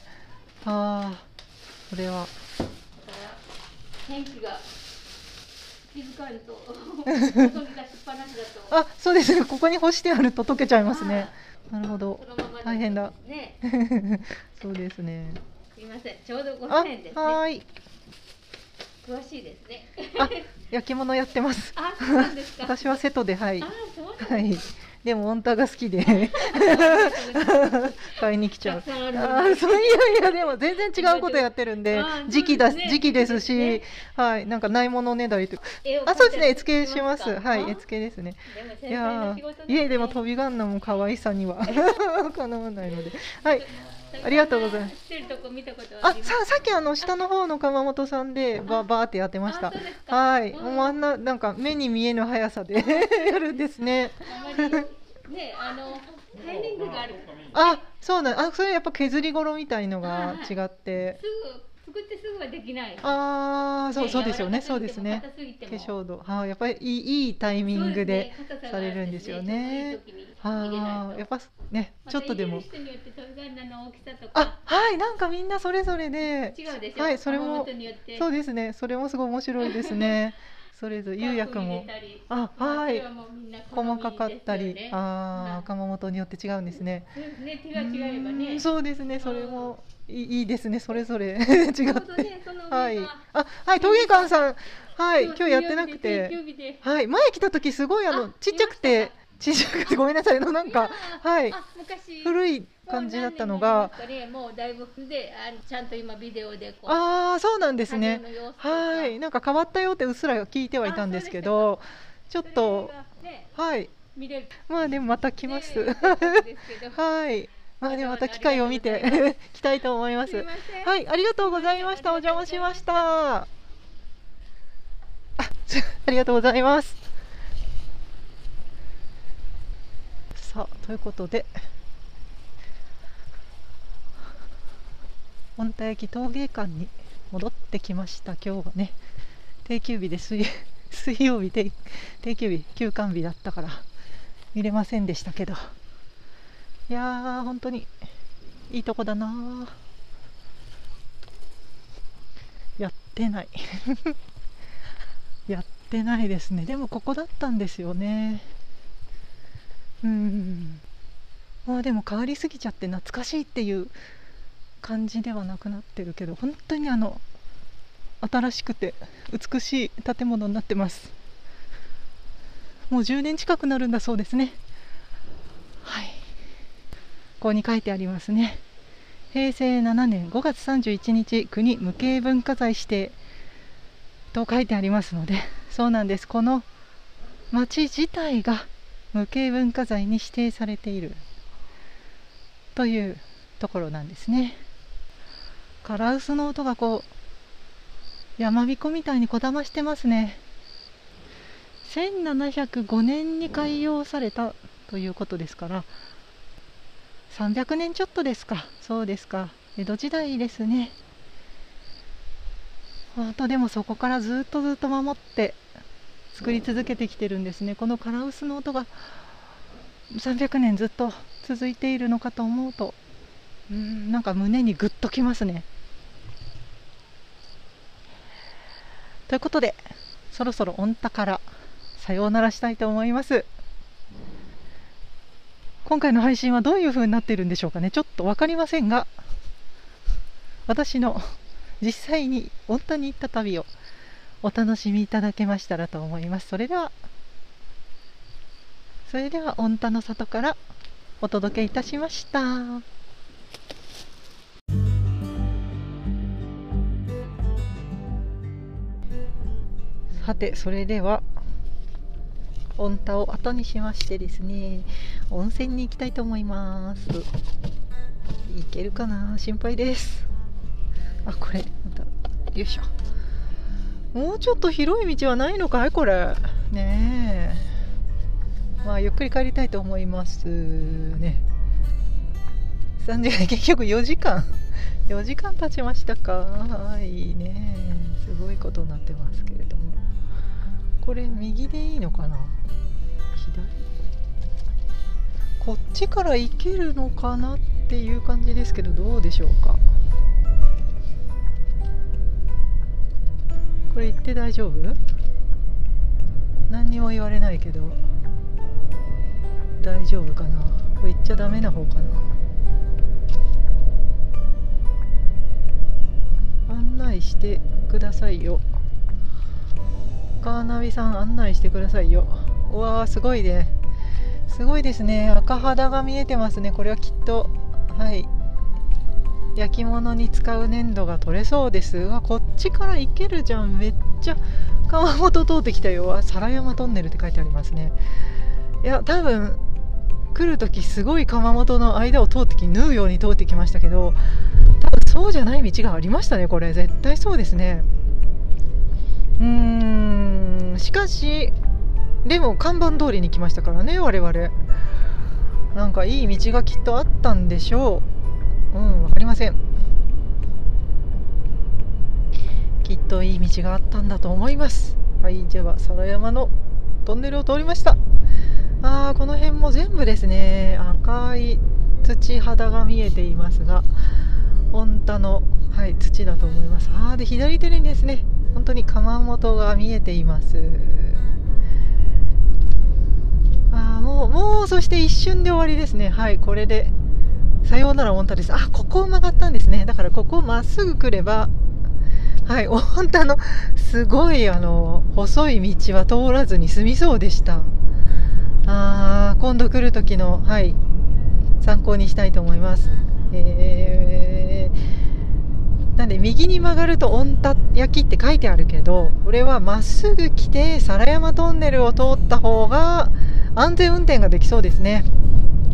ああそれは天気が気づかん と。あそうです。ねここに干してあると溶けちゃいますね。なるほど。大変だ。ね。そうですね。すいません。ちょうどあ5000円ですね。はーい。詳しいですね。あ焼き物やってます。あ、そうなんですか。私は瀬戸ではい。あ、そうはいでもオンタが好きで。買いに来ちゃう。あるあーそういやいやでも全然違うことやってるんで時期だね。時期ですしではいなんかないものねだりとか。あそうですね絵付けします。か？はいあ絵付けですね。でも繊いや細なー仕事ですね。いえでも飛びガンナも可愛さにはかなわないので。はいありがとうございます。あささっきあの下の方の窯元さんでババーってやってました。はい。うん。もうあんななんか目に見えぬ速さで やるんですね。ね、あのタイミングがある。あそうなんあそれやっぱ削り頃みたいのがはい違って。すぐ作ってすぐはできない。ああそうそうですよね。そうですね。化も。粧度。あーやっぱりいいいいタイミングでされるんですよね。ああやっぱねちょっとでも。あか。はいなんかみんなそれぞれで。違うでしょ。はいそれもそうですね。それもすごい面白いですね。それぞれ釉薬も。あはい。細かかったりああ窯元によって違うんですね。ね、手が違えばうね。んそうですね。それもいいいいですねそれぞれ。違って。ねはい。あはい陶芸館さん。はい今日やってなくて。はい前来た時すごいあのあちっちゃくてちっちゃくてごめんなさいあのなんかはい。古い感じだったのが。あああそうなんですね。はい。なんか変わったよってうっすら聞いてはいたんですけどちょっとねはい。まあでもまた来ます、はいまあでもまた機会を見て来たい と思います。はいありがとうございました。お邪魔しました。あありがとうございます。さあということで本田焼陶芸館に戻ってきました。今日はね定休日で水 水曜日定定休日休館日だったから見れませんでしたけどいやー本当にいいとこだなやってない。やってないですね。でもここだったんですよね。うん。まあでも変わりすぎちゃって懐かしいっていう感じではなくなってるけど本当にあの新しくて美しい建物になってます。もう10年近くなるんだそうですね。はい。ここに書いてありますね。平成7年5月31日国無形文化財指定と書いてありますのでそうなんです。この町自体が無形文化財に指定されているというところなんですね。カラウスの音がこう山彦みたいにこだましてますね。1705年に開業されたということですから300年ちょっとですか。そうですか。江戸時代ですね。本当でもそこからずっとずっと守って作り続けてきてるんですね。このカラウスの音が300年ずっと続いているのかと思うとうんなんか胸にグッときますね。ということでそろそろ御田からさようならしたいと思います。今回の配信はどういう風になっているんでしょうかねちょっと分かりませんが私の実際に御田に行った旅をお楽しみいただけましたらと思いますそれではそれでは御田の里からお届けいたしました。さてそれでは御田を後にしましてですね温泉に行きたいと思います。行けるかな？心配です。あこれまたよいしょ。もうちょっと広い道はないのかい？これ。ねえ。まあゆっくり帰りたいと思います。ね。3時間結局4時間。4時間経ちましたか。はい。ねすごいことになってますけれども。これ右でいいのかな？左？こっちから行けるのかなっていう感じですけどどうでしょうか？これ行って大丈夫？何にも言われないけど大丈夫かな？これ行っちゃダメな方かな？案内してくださいよ。カーナビさん案内してくださいよ。うわーすごいね。すごいですね。赤肌が見えてますね。これはきっと。はい。焼き物に使う粘土が取れそうです。うわこっちから行けるじゃん。めっちゃ。川本通ってきたよ。あ皿山トンネルって書いてありますね。いや多分来る時すごい窯元の間を通ってき縫うように通ってきましたけど多分そうじゃない道がありましたねこれ。絶対そうですね。うーん。しかしでも看板通りに来ましたからね我々。なんかいい道がきっとあったんでしょう。うん分かりません。きっといい道があったんだと思います。はいでは皿山のトンネルを通りました。あーこの辺も全部ですね。赤い土肌が見えていますが御田の、はい、土だと思います。あーで左手にですね本当に窯元が見えています。あもうもうそして一瞬で終わりですね。はいこれで。さようなら御田です。あここを曲がったんですね。だからここをまっすぐ来ればはい御田のすごいあの細い道は通らずに済みそうでした。あー今度来る時のはい参考にしたいと思います。えー、なんで右に曲がると御田焼きって書いてあるけどこれはまっすぐ来て皿山トンネルを通った方が安全運転ができそうですね。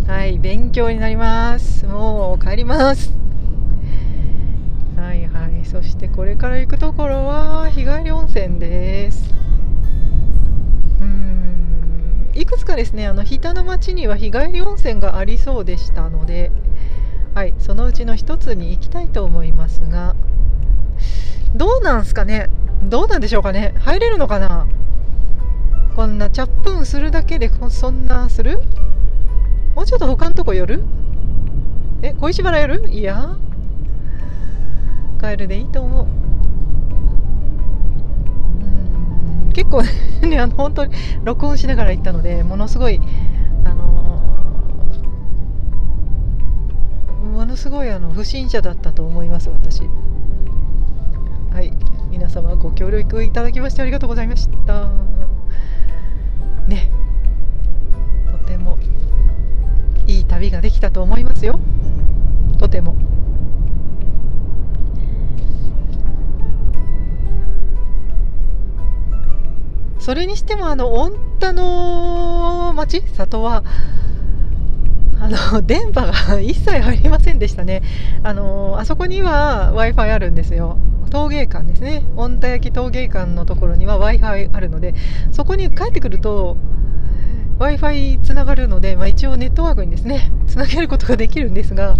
はい勉強になります。もう帰ります。はいはい。そしてこれから行くところは日帰り温泉です。うーん。いくつかですねあの日田の町には日帰り温泉がありそうでしたのではいそのうちの一つに行きたいと思いますがどうなんすかね？どうなんでしょうかね？入れるのかな？こんなチャップンするだけでそんなする？もうちょっと他のとこ寄る？え小石原寄る？いや。帰るでいいと思う。結構ね あの本当に録音しながら行ったのでものすごいあのものすごいあの不審者だったと思います私。はい皆様ご協力いただきましてありがとうございました。ねとてもいい旅ができたと思いますよ。とても。それにしてもあの御田の町里はあの電波が一切入りませんでしたね。あのあそこには w i f i あるんですよ。陶芸館ですね。御田焼陶芸館のところには w i f i あるのでそこに帰ってくると w i f i つながるので、まあ、一応ネットワークにですねつなげることができるんですが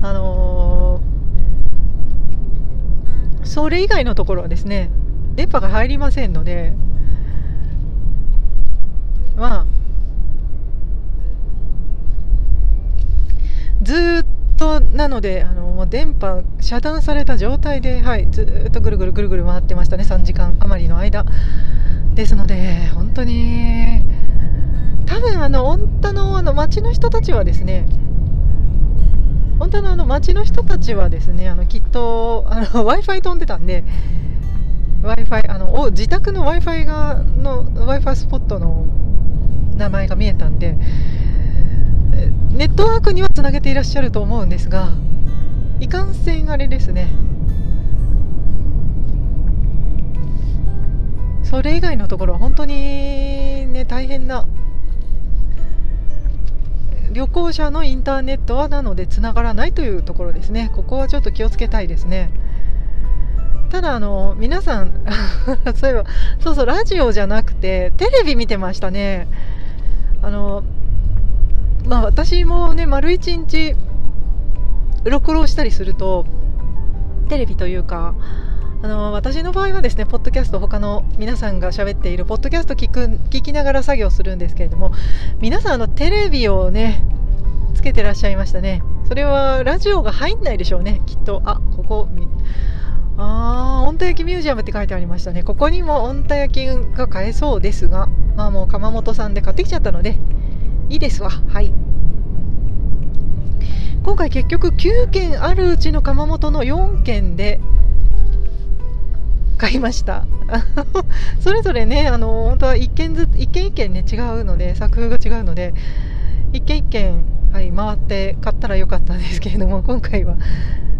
あのーそれ以外のところはですね電波が入りませんのでまあずっとなのであのもう電波遮断された状態で、はい、ずっとぐるぐるぐるぐる回ってましたね3時間余りの間。ですので本当に多分あの御田のあの町の人たちはですね本当のあの町の人たちはですねあのきっと w i f i 飛んでたんで w i f i あのお自宅の w i f i がの w i f i スポットの名前が見えたんでネットワークにはつなげていらっしゃると思うんですがいかんせんあれですね。それ以外のところは本当にね大変な旅行者のインターネットはなのでつながらないというところですね。ここはちょっと気をつけたいですね。ただあの皆さん そういえばそうそうラジオじゃなくてテレビ見てましたね。あのまあ私もね丸一日録音したりするとテレビというかあの私の場合はですねポッドキャスト他の皆さんが喋っているポッドキャスト聞く聞きながら作業するんですけれども皆さんあのテレビをねつけてらっしゃいましたね。それはラジオが入んないでしょうねきっと。あここみあー温田焼きミュージアムって書いてありましたね。ここにも温田焼きが買えそうですがまあもう窯元さんで買ってきちゃったのでいいですわ。はい。今回結局9件あるうちの窯元の4件で買いました。それぞれねあの本当は1件ずつ1件1件ね違うので作風が違うので1件1件、はい、回って買ったらよかったんですけれども今回は。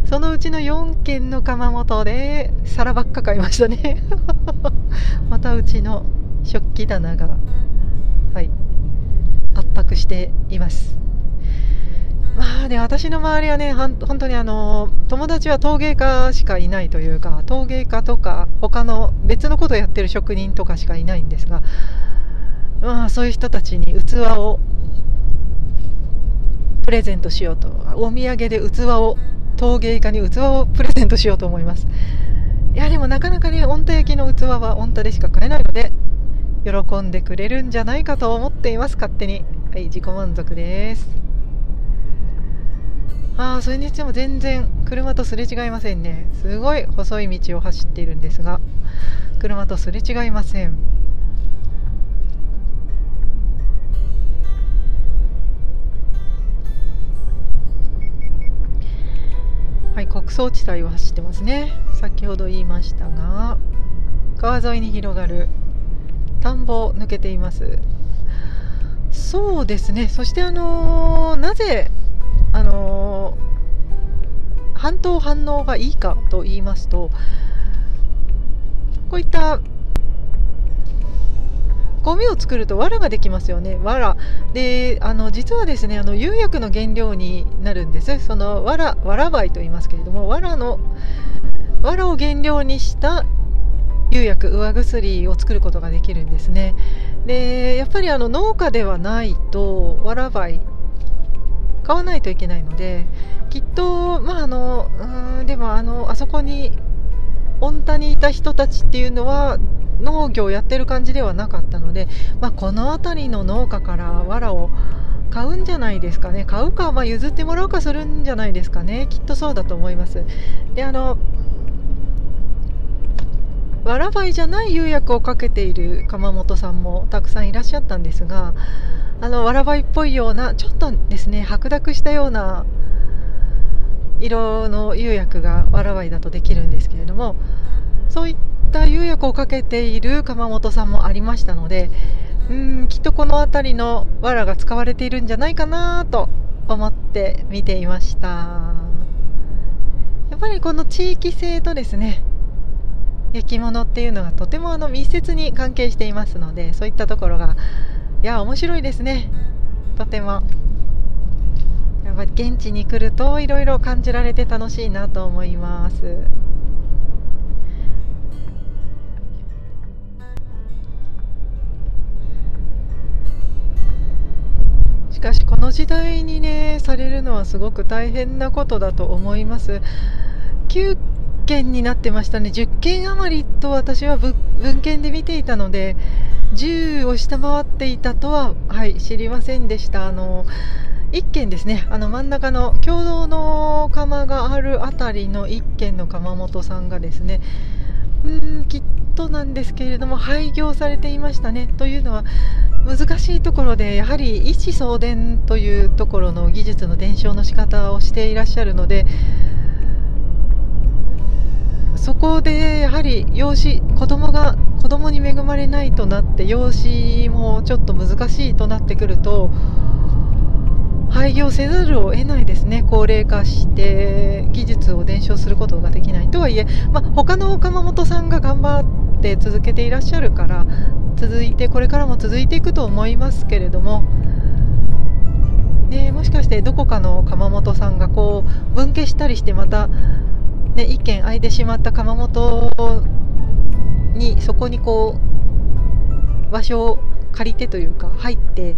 そのうちの4件の窯元で皿ばっか買いましたね。またうちの食器棚がはい。迫していますまあね、私の周りはね、はん本当にあの友達は陶芸家しかいないというか、陶芸家とか、他の別のことをやってる職人とかしかいないんですが、まあ、そういう人たちに器をプレゼントしようと、お土産で器を、陶芸家に器をプレゼントしようと思います。いや、でもなかなかね、温田焼きの器は温田でしか買えないので、喜んでくれるんじゃないかと思っています、勝手に。はい、自己満足です。ああそれにしても全然車とすれ違いませんね。すごい細い道を走っているんですが車とすれ違いません。はい穀倉地帯を走ってますね。先ほど言いましたが川沿いに広がる田んぼを抜けています。そうですね。そしてあのーなぜあのー反応反応がいいかと言いますとこういったゴミを作ると藁ができますよね。藁。であの実はですねあの釉薬の原料になるんです。その藁藁灰と言いますけれども藁の藁を原料にした釉薬上薬を作ることができるんですねでやっぱりあの農家ではないと藁灰買わないといけないのできっとまああのうんでもあのあそこに温田にいた人たちっていうのは農業やってる感じではなかったので、まあ、この辺りの農家から藁を買うんじゃないですかね買うか、まあ、譲ってもらうかするんじゃないですかねきっとそうだと思いますであの藁灰じゃない釉薬をかけている窯元さんもたくさんいらっしゃったんですがあのわらばいっぽいようなちょっとですね白濁したような色の釉薬がわらばいだとできるんですけれどもそういった釉薬をかけている窯元さんもありましたのでうんきっとこの辺りの藁が使われているんじゃないかなと思って見ていました。やっぱりこの地域性とですね焼き物っていうのがとてもあの密接に関係していますのでそういったところがいや面白いですね。とても。やっぱ現地に来るといろいろ感じられて楽しいなと思います。しかしこの時代にねされるのはすごく大変なことだと思います。9件になってましたね。10件余りと私は文献で見ていたので10を下回っていたとは、はい、知りませんでした。あの1軒ですね。あの真ん中の共同の窯がある辺りの1軒の窯元さんがですねんきっとなんですけれども廃業されていましたね。というのは難しいところでやはり一子相伝というところの技術の伝承の仕方をしていらっしゃるのでそこでやはり養子子供が子供に恵まれないとなって養子もちょっと難しいとなってくると廃業せざるを得ないですね。高齢化して技術を伝承することができないとはいえ、まあ、他の岡本さんが頑張って続けていらっしゃるから続いてこれからも続いていくと思いますけれども、ね、もしかしてどこかの窯元さんがこう分家したりしてまた、ね、一軒空いてしまった窯元にそこにこう場所を借りてというか入って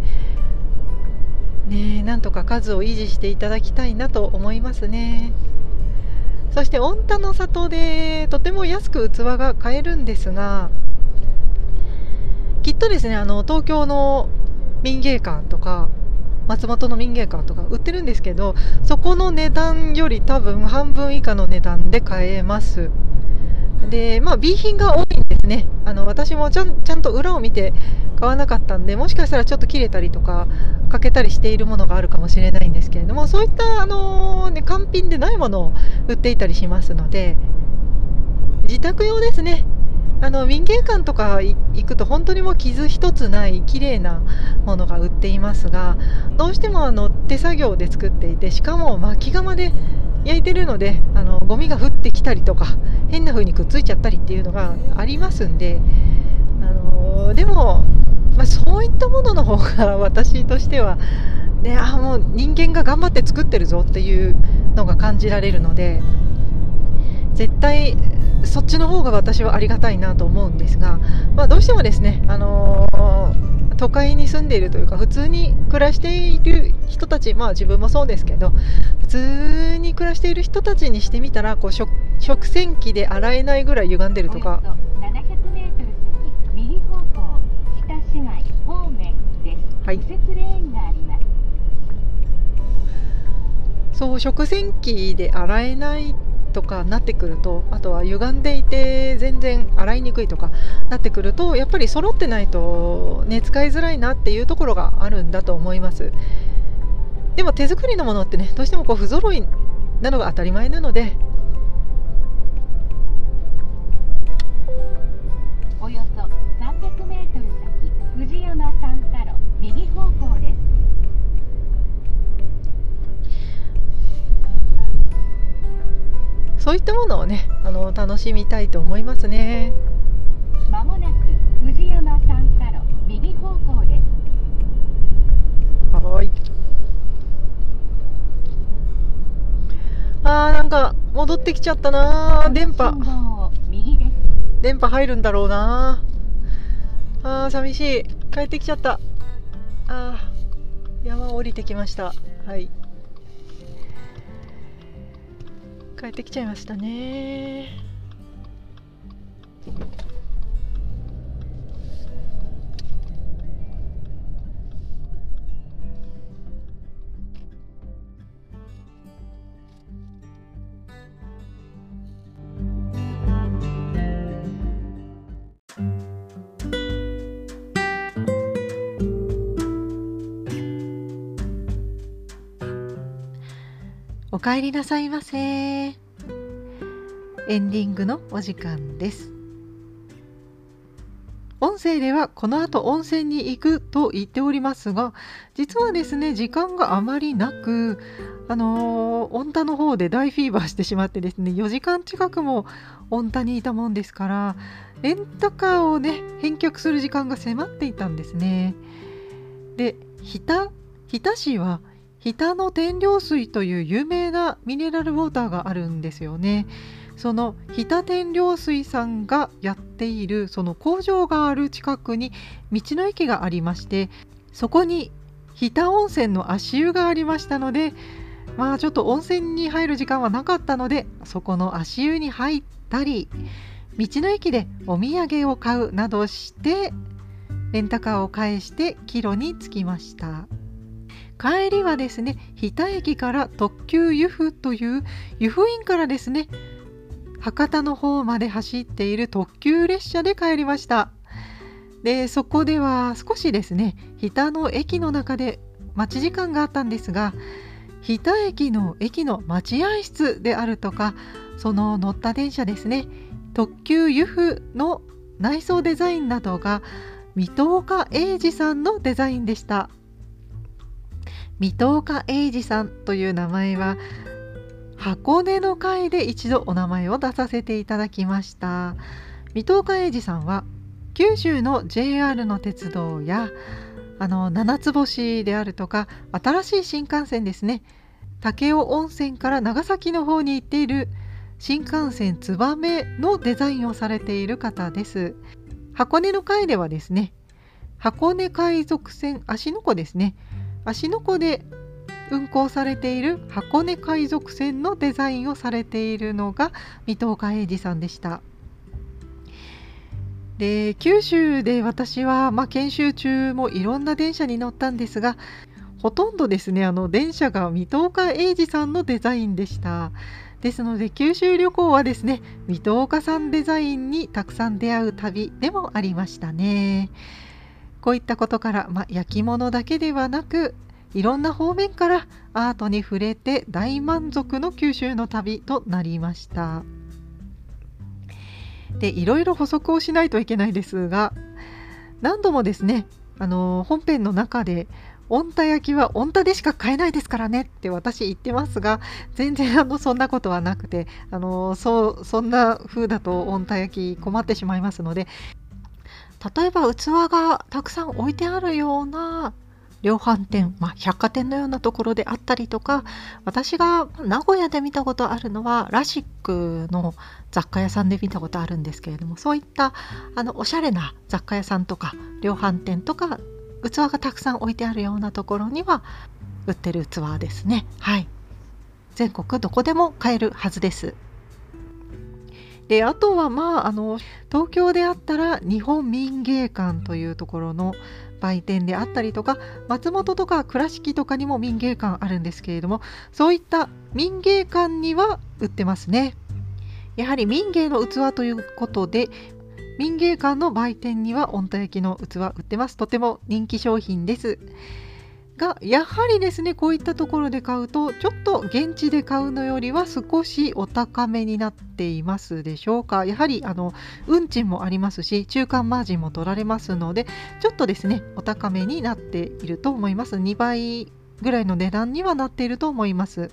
ねなんとか数を維持していただきたいなと思いますね。そして御田の里でとても安く器が買えるんですがきっとですねあの東京の民芸館とか松本の民芸館とか売ってるんですけどそこの値段より多分半分以下の値段で買えます。でまあ B 品が多いんですね。あの私もちゃんちゃんと裏を見て買わなかったんでもしかしたらちょっと切れたりとか欠けたりしているものがあるかもしれないんですけれどもそういった、あの、ね、完品でないものを売っていたりしますので自宅用ですね。あの民芸館とか行くと本当にもう傷一つない綺麗なものが売っていますがどうしてもあの手作業で作っていてしかも巻き窯で焼いてるのであのゴミが降ってきたりとか変な風にくっついちゃったりっていうのがありますんで、あのでもまあ、そういったものの方が 私としては、ね、あもう人間が頑張って作ってるぞっていうのが感じられるので絶対そっちの方が私はありがたいなと思うんですが、まあ、どうしてもですね、あのー、都会に住んでいるというか普通に暮らしている人たち、まあ、自分もそうですけど普通に暮らしている人たちにしてみたらこう食洗機で洗えないぐらい歪んでるとか。はい。そう食洗機で洗えないとかなってくるとあとは歪んでいて全然洗いにくいとかなってくるとやっぱり揃ってないと、ね、使いづらいなっていうところがあるんだと思います。でも手作りのものってねどうしてもこう不揃いなのが当たり前なのでおよそそういったものをねあの楽しみたいと思いますね。まもなく藤山三叉路右方向です。はい。あーなんか戻ってきちゃったな電波。電波入るんだろうなあー寂しい。帰ってきちゃった。あー山降りてきました。はい帰ってきちゃいましたね。帰りなさいませ。エンディングのお時間です。音声ではこの後温泉に行くと言っておりますが実はですね時間があまりなくあのー、温田の方で大フィーバーしてしまってですね4時間近くも温田にいたもんですからレンタカーをね返却する時間が迫っていたんですね。で日田日田市は日田の天領水という有名なミネラルウォーターがあるんですよね。その日田天領水さんがやっているその工場がある近くに道の駅がありましてそこに日田温泉の足湯がありましたのでまあちょっと温泉に入る時間はなかったのでそこの足湯に入ったり道の駅でお土産を買うなどしてレンタカーを返して帰路に着きました。帰りはですね日田駅から特急湯布という湯布院からですね博多の方まで走っている特急列車で帰りました。でそこでは少しですね日田の駅の中で待ち時間があったんですが日田駅の駅の待合室であるとかその乗った電車ですね特急湯布の内装デザインなどが水戸岡英二さんのデザインでした。水戸岡英二さんという名前は箱根の会で一度お名前を出させていただきました。水戸岡英二さんは九州の JR の鉄道やあの七つ星であるとか新しい新幹線ですね。武雄温泉から長崎の方に行っている新幹線つばめのデザインをされている方です。箱根の会ではですね箱根海賊船芦ノ湖ですね。芦ノ湖で運行されている箱根海賊船のデザインをされているのが水戸岡英二さんでした。で九州で私は、まあ、研修中もいろんな電車に乗ったんですがほとんどですねあの電車が水戸岡英二さんのデザインでした。ですので九州旅行はですね水戸岡さんデザインにたくさん出会う旅でもありましたね。こういったことから、まあ、焼き物だけではなくいろんな方面からアートに触れて大満足の九州の旅となりました。でいろいろ補足をしないといけないですが何度もですねあの本編の中で温太焼きは温太でしか買えないですからねって私言ってますが全然あのそんなことはなくてあのそうそんな風だと温太焼き困ってしまいますので例えば器がたくさん置いてあるような量販店、まあ、百貨店のようなところであったりとか私が名古屋で見たことあるのはラシックの雑貨屋さんで見たことあるんですけれどもそういったあのおしゃれな雑貨屋さんとか量販店とか器がたくさん置いてあるようなところには売ってる器ですね。はい。全国どこでも買えるはずです。であとはまああの東京であったら日本民芸館というところの売店であったりとか松本とか倉敷とかにも民芸館あるんですけれどもそういった民芸館には売ってますね。やはり民芸の器ということで民芸館の売店には温太焼きの器売ってます。とても人気商品です。がやはりですねこういったところで買うとちょっと現地で買うのよりは少しお高めになっていますでしょうか。やはりあの運賃もありますし中間マージンも取られますのでちょっとですねお高めになっていると思います。2倍ぐらいの値段にはなっていると思います。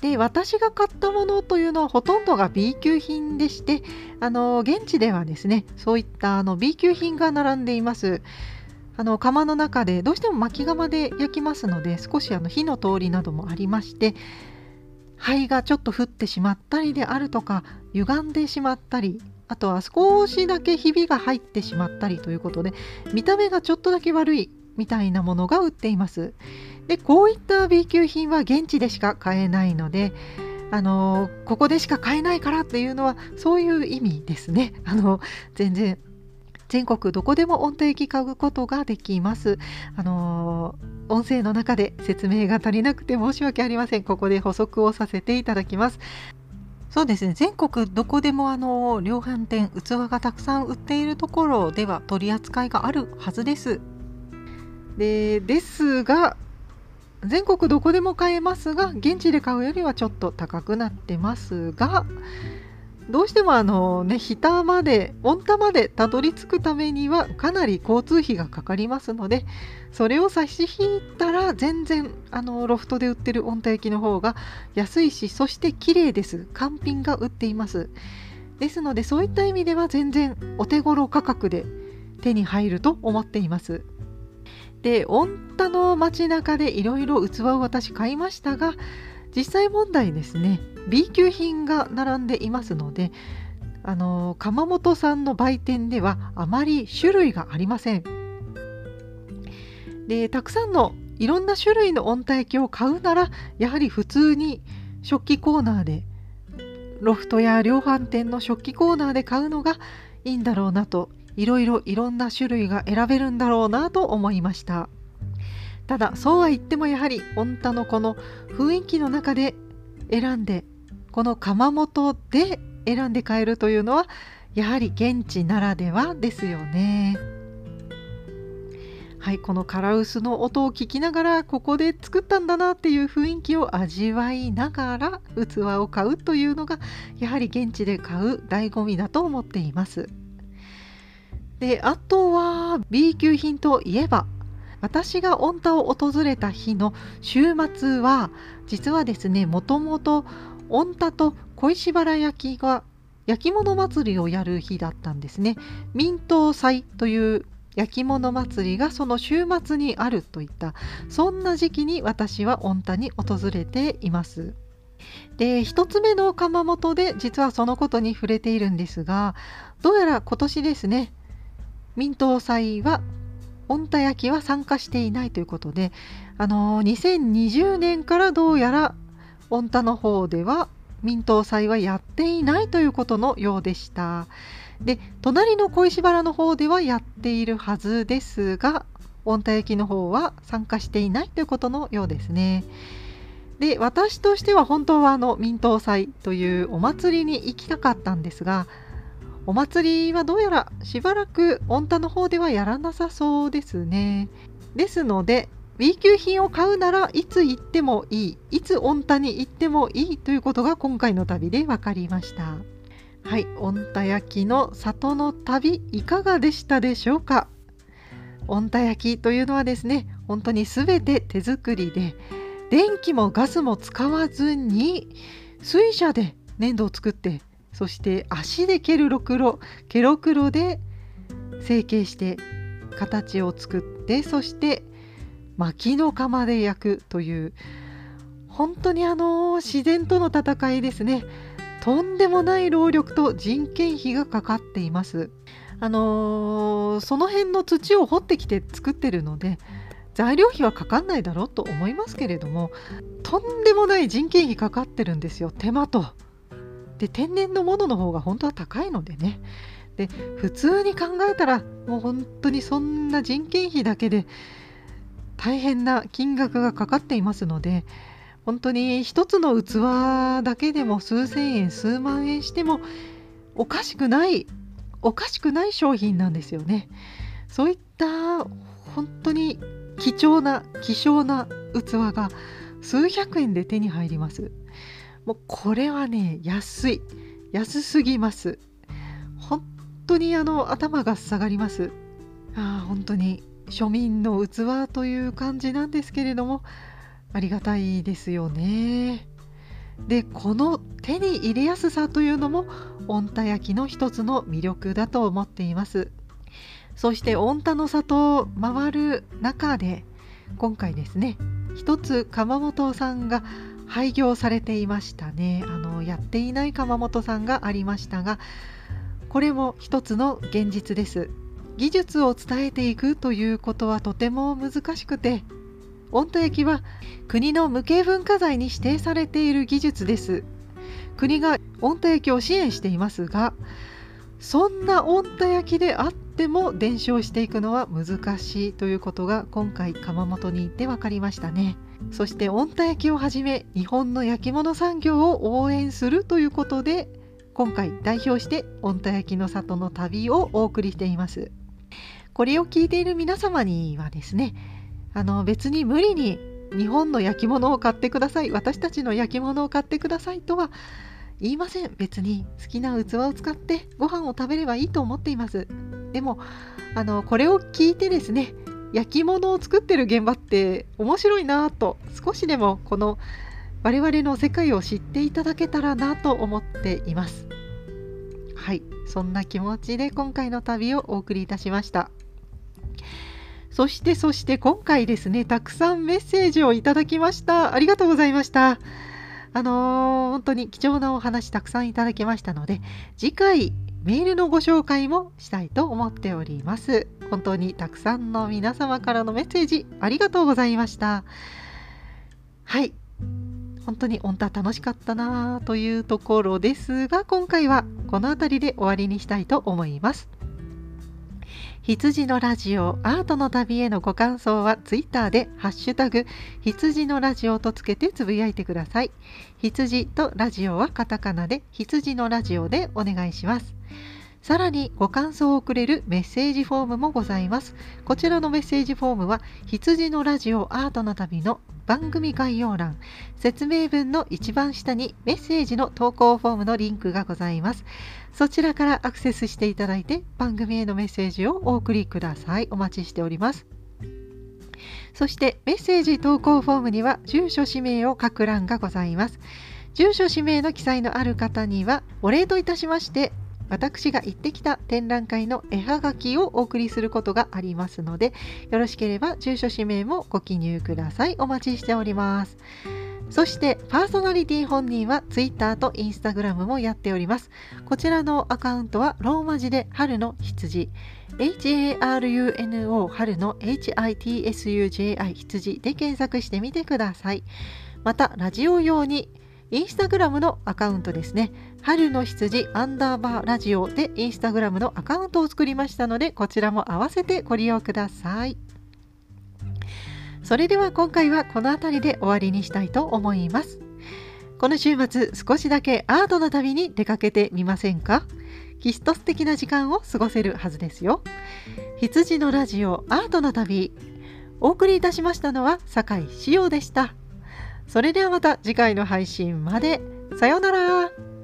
で私が買ったものというのはほとんどが B 級品でしてあの現地ではですねそういったあの B 級品が並んでいます。あの窯の中でどうしても薪窯で焼きますので少しあの火の通りなどもありまして灰がちょっと降ってしまったりであるとか歪んでしまったりあとは少しだけひびが入ってしまったりということで見た目がちょっとだけ悪いみたいなものが売っています。でこういった B 級品は現地でしか買えないのであのここでしか買えないからっていうのはそういう意味ですね。あの全然全国どこでも音程機買うことができます。あのー、音声の中で説明が足りなくて申し訳ありません。ここで補足をさせていただきます。そうですね全国どこでもあの量販店器がたくさん売っているところでは取り扱いがあるはずです。でですが全国どこでも買えますが現地で買うよりはちょっと高くなってますがどうしてもあのね日田まで御田までたどり着くためにはかなり交通費がかかりますのでそれを差し引いたら全然あのロフトで売ってる御田焼の方が安いしそして綺麗です。完品が売っています。ですのでそういった意味では全然お手頃価格で手に入ると思っています。で御田の街中でいろいろ器を私買いましたが実際問題ですね。B 級品が並んでいますのであの窯元さんの売店ではあまり種類がありません。でたくさんのいろんな種類の温帯機を買うならやはり普通に食器コーナーでロフトや量販店の食器コーナーで買うのがいいんだろうなといろいろいろんな種類が選べるんだろうなと思いました。ただそうは言ってもやはり御田のこの雰囲気の中で選んでこの窯元で選んで買えるというのはやはり現地ならではですよね。はい、このカラウスの音を聞きながらここで作ったんだなっていう雰囲気を味わいながら器を買うというのがやはり現地で買う醍醐味だと思っています。であとは B 級品といえば私が御田を訪れた日の週末は実はですねもともと御田と小石原焼きが焼き物祭りをやる日だったんですね。民東祭という焼き物祭りがその週末にあるといったそんな時期に私は御田に訪れています。で1つ目の窯元で実はそのことに触れているんですがどうやら今年ですね民東祭は御田焼きは参加していないということであの2020年からどうやら御田の方では民東祭はやっていないということのようでした。で隣の小石原の方ではやっているはずですが御田焼の方は参加していないということのようですね。で私としては本当はあの民東祭というお祭りに行きたかったんですがお祭りはどうやらしばらく御田の方ではやらなさそうですね。ですので B 級品を買うならいつ行ってもいいいつ御田に行ってもいいということが今回の旅で分かりました。はい、御田焼の里の旅いかがでしたでしょうか御田焼というのはですね本当に全て手作りで電気もガスも使わずに水車で粘土を作ってそして足で蹴るろくろケロクロで成形して形を作ってそして薪の釜で焼くという本当にあの自然との戦いですねとんでもない労力と人件費がかかっています。あのー、その辺の土を掘ってきて作ってるので材料費はかかんないだろうと思いますけれどもとんでもない人件費かかってるんですよ手間と。で天然のものの方が本当は高いのでね。で普通に考えたらもう本当にそんな人件費だけで大変な金額がかかっていますので本当に一つの器だけでも数千円数万円してもおかしくないおかしくない商品なんですよね。そういった本当に貴重な希少な器が数百円で手に入りますもうこれはね安い。安すぎます。本当にあの頭が下がります。あ本当に。庶民の器という感じなんですけれどもありがたいですよね。でこの手に入れやすさというのも御田焼の一つの魅力だと思っています。そして御田の里を回る中で今回ですね一つ窯元さんが廃業されていましたね。あのやっていない窯元さんがありましたがこれも一つの現実です。技術を伝えていくということはとても難しくて御田焼は国の無形文化財に指定されている技術です。国が御田焼を支援していますがそんな御田焼であっても伝承していくのは難しいということが今回窯元に行って分かりましたね。そして御田焼きをはじめ日本の焼き物産業を応援するということで今回代表して御田焼きの里の旅をお送りしています。これを聞いている皆様にはですねあの別に無理に日本の焼き物を買ってください私たちの焼き物を買ってくださいとは言いません。別に好きな器を使ってご飯を食べればいいと思っています。でもあのこれを聞いてですね焼き物を作ってる現場って面白いなと少しでもこの我々の世界を知っていただけたらなと思っていますはいそんな気持ちで今回の旅をお送りいたしましたそしてそして今回ですね、たくさんメッセージをいただきました。ありがとうございました。あのー、本当に貴重なお話たくさんいただきましたので、次回メールのご紹介もしたいと思っております。本当にたくさんの皆様からのメッセージありがとうございました。はい。本当にオンタ楽しかったなというところですが、今回はこの辺りで終わりにしたいと思います。羊のラジオアートの旅へのご感想はツイッターでハッシュタグ羊のラジオとつけてつぶやいてください羊とラジオはカタカナで羊のラジオでお願いしますさらにご感想をくれるメッセージフォームもございます。こちらのメッセージフォームは羊のラジオアートの旅の番組概要欄。説明文の一番下にメッセージの投稿フォームのリンクがございます。そちらからアクセスしていただいて番組へのメッセージをお送りください。お待ちしております。そしてメッセージ投稿フォームには住所氏名を書く欄がございます。住所氏名の記載のある方にはお礼といたしまして私が行ってきた展覧会の絵はがきをお送りすることがありますのでよろしければ住所氏名もご記入ください。お待ちしております。そしてパーソナリティ本人は Twitter と Instagram もやっております。こちらのアカウントはローマ字で春の羊。HARUNO 春の HITSUJI 羊で検索してみてください。またラジオ用にインスタグラムのアカウントですね。春の羊アンダーバーラジオでインスタグラムのアカウントを作りましたので、こちらも合わせてご利用ください。それでは今回はこの辺りで終わりにしたいと思います。この週末少しだけアートの旅に出かけてみませんか？きっと素敵な時間を過ごせるはずですよ。羊のラジオアートの旅。お送りいたしましたのは酒井志陽でした。それではまた次回の配信まで。さようなら。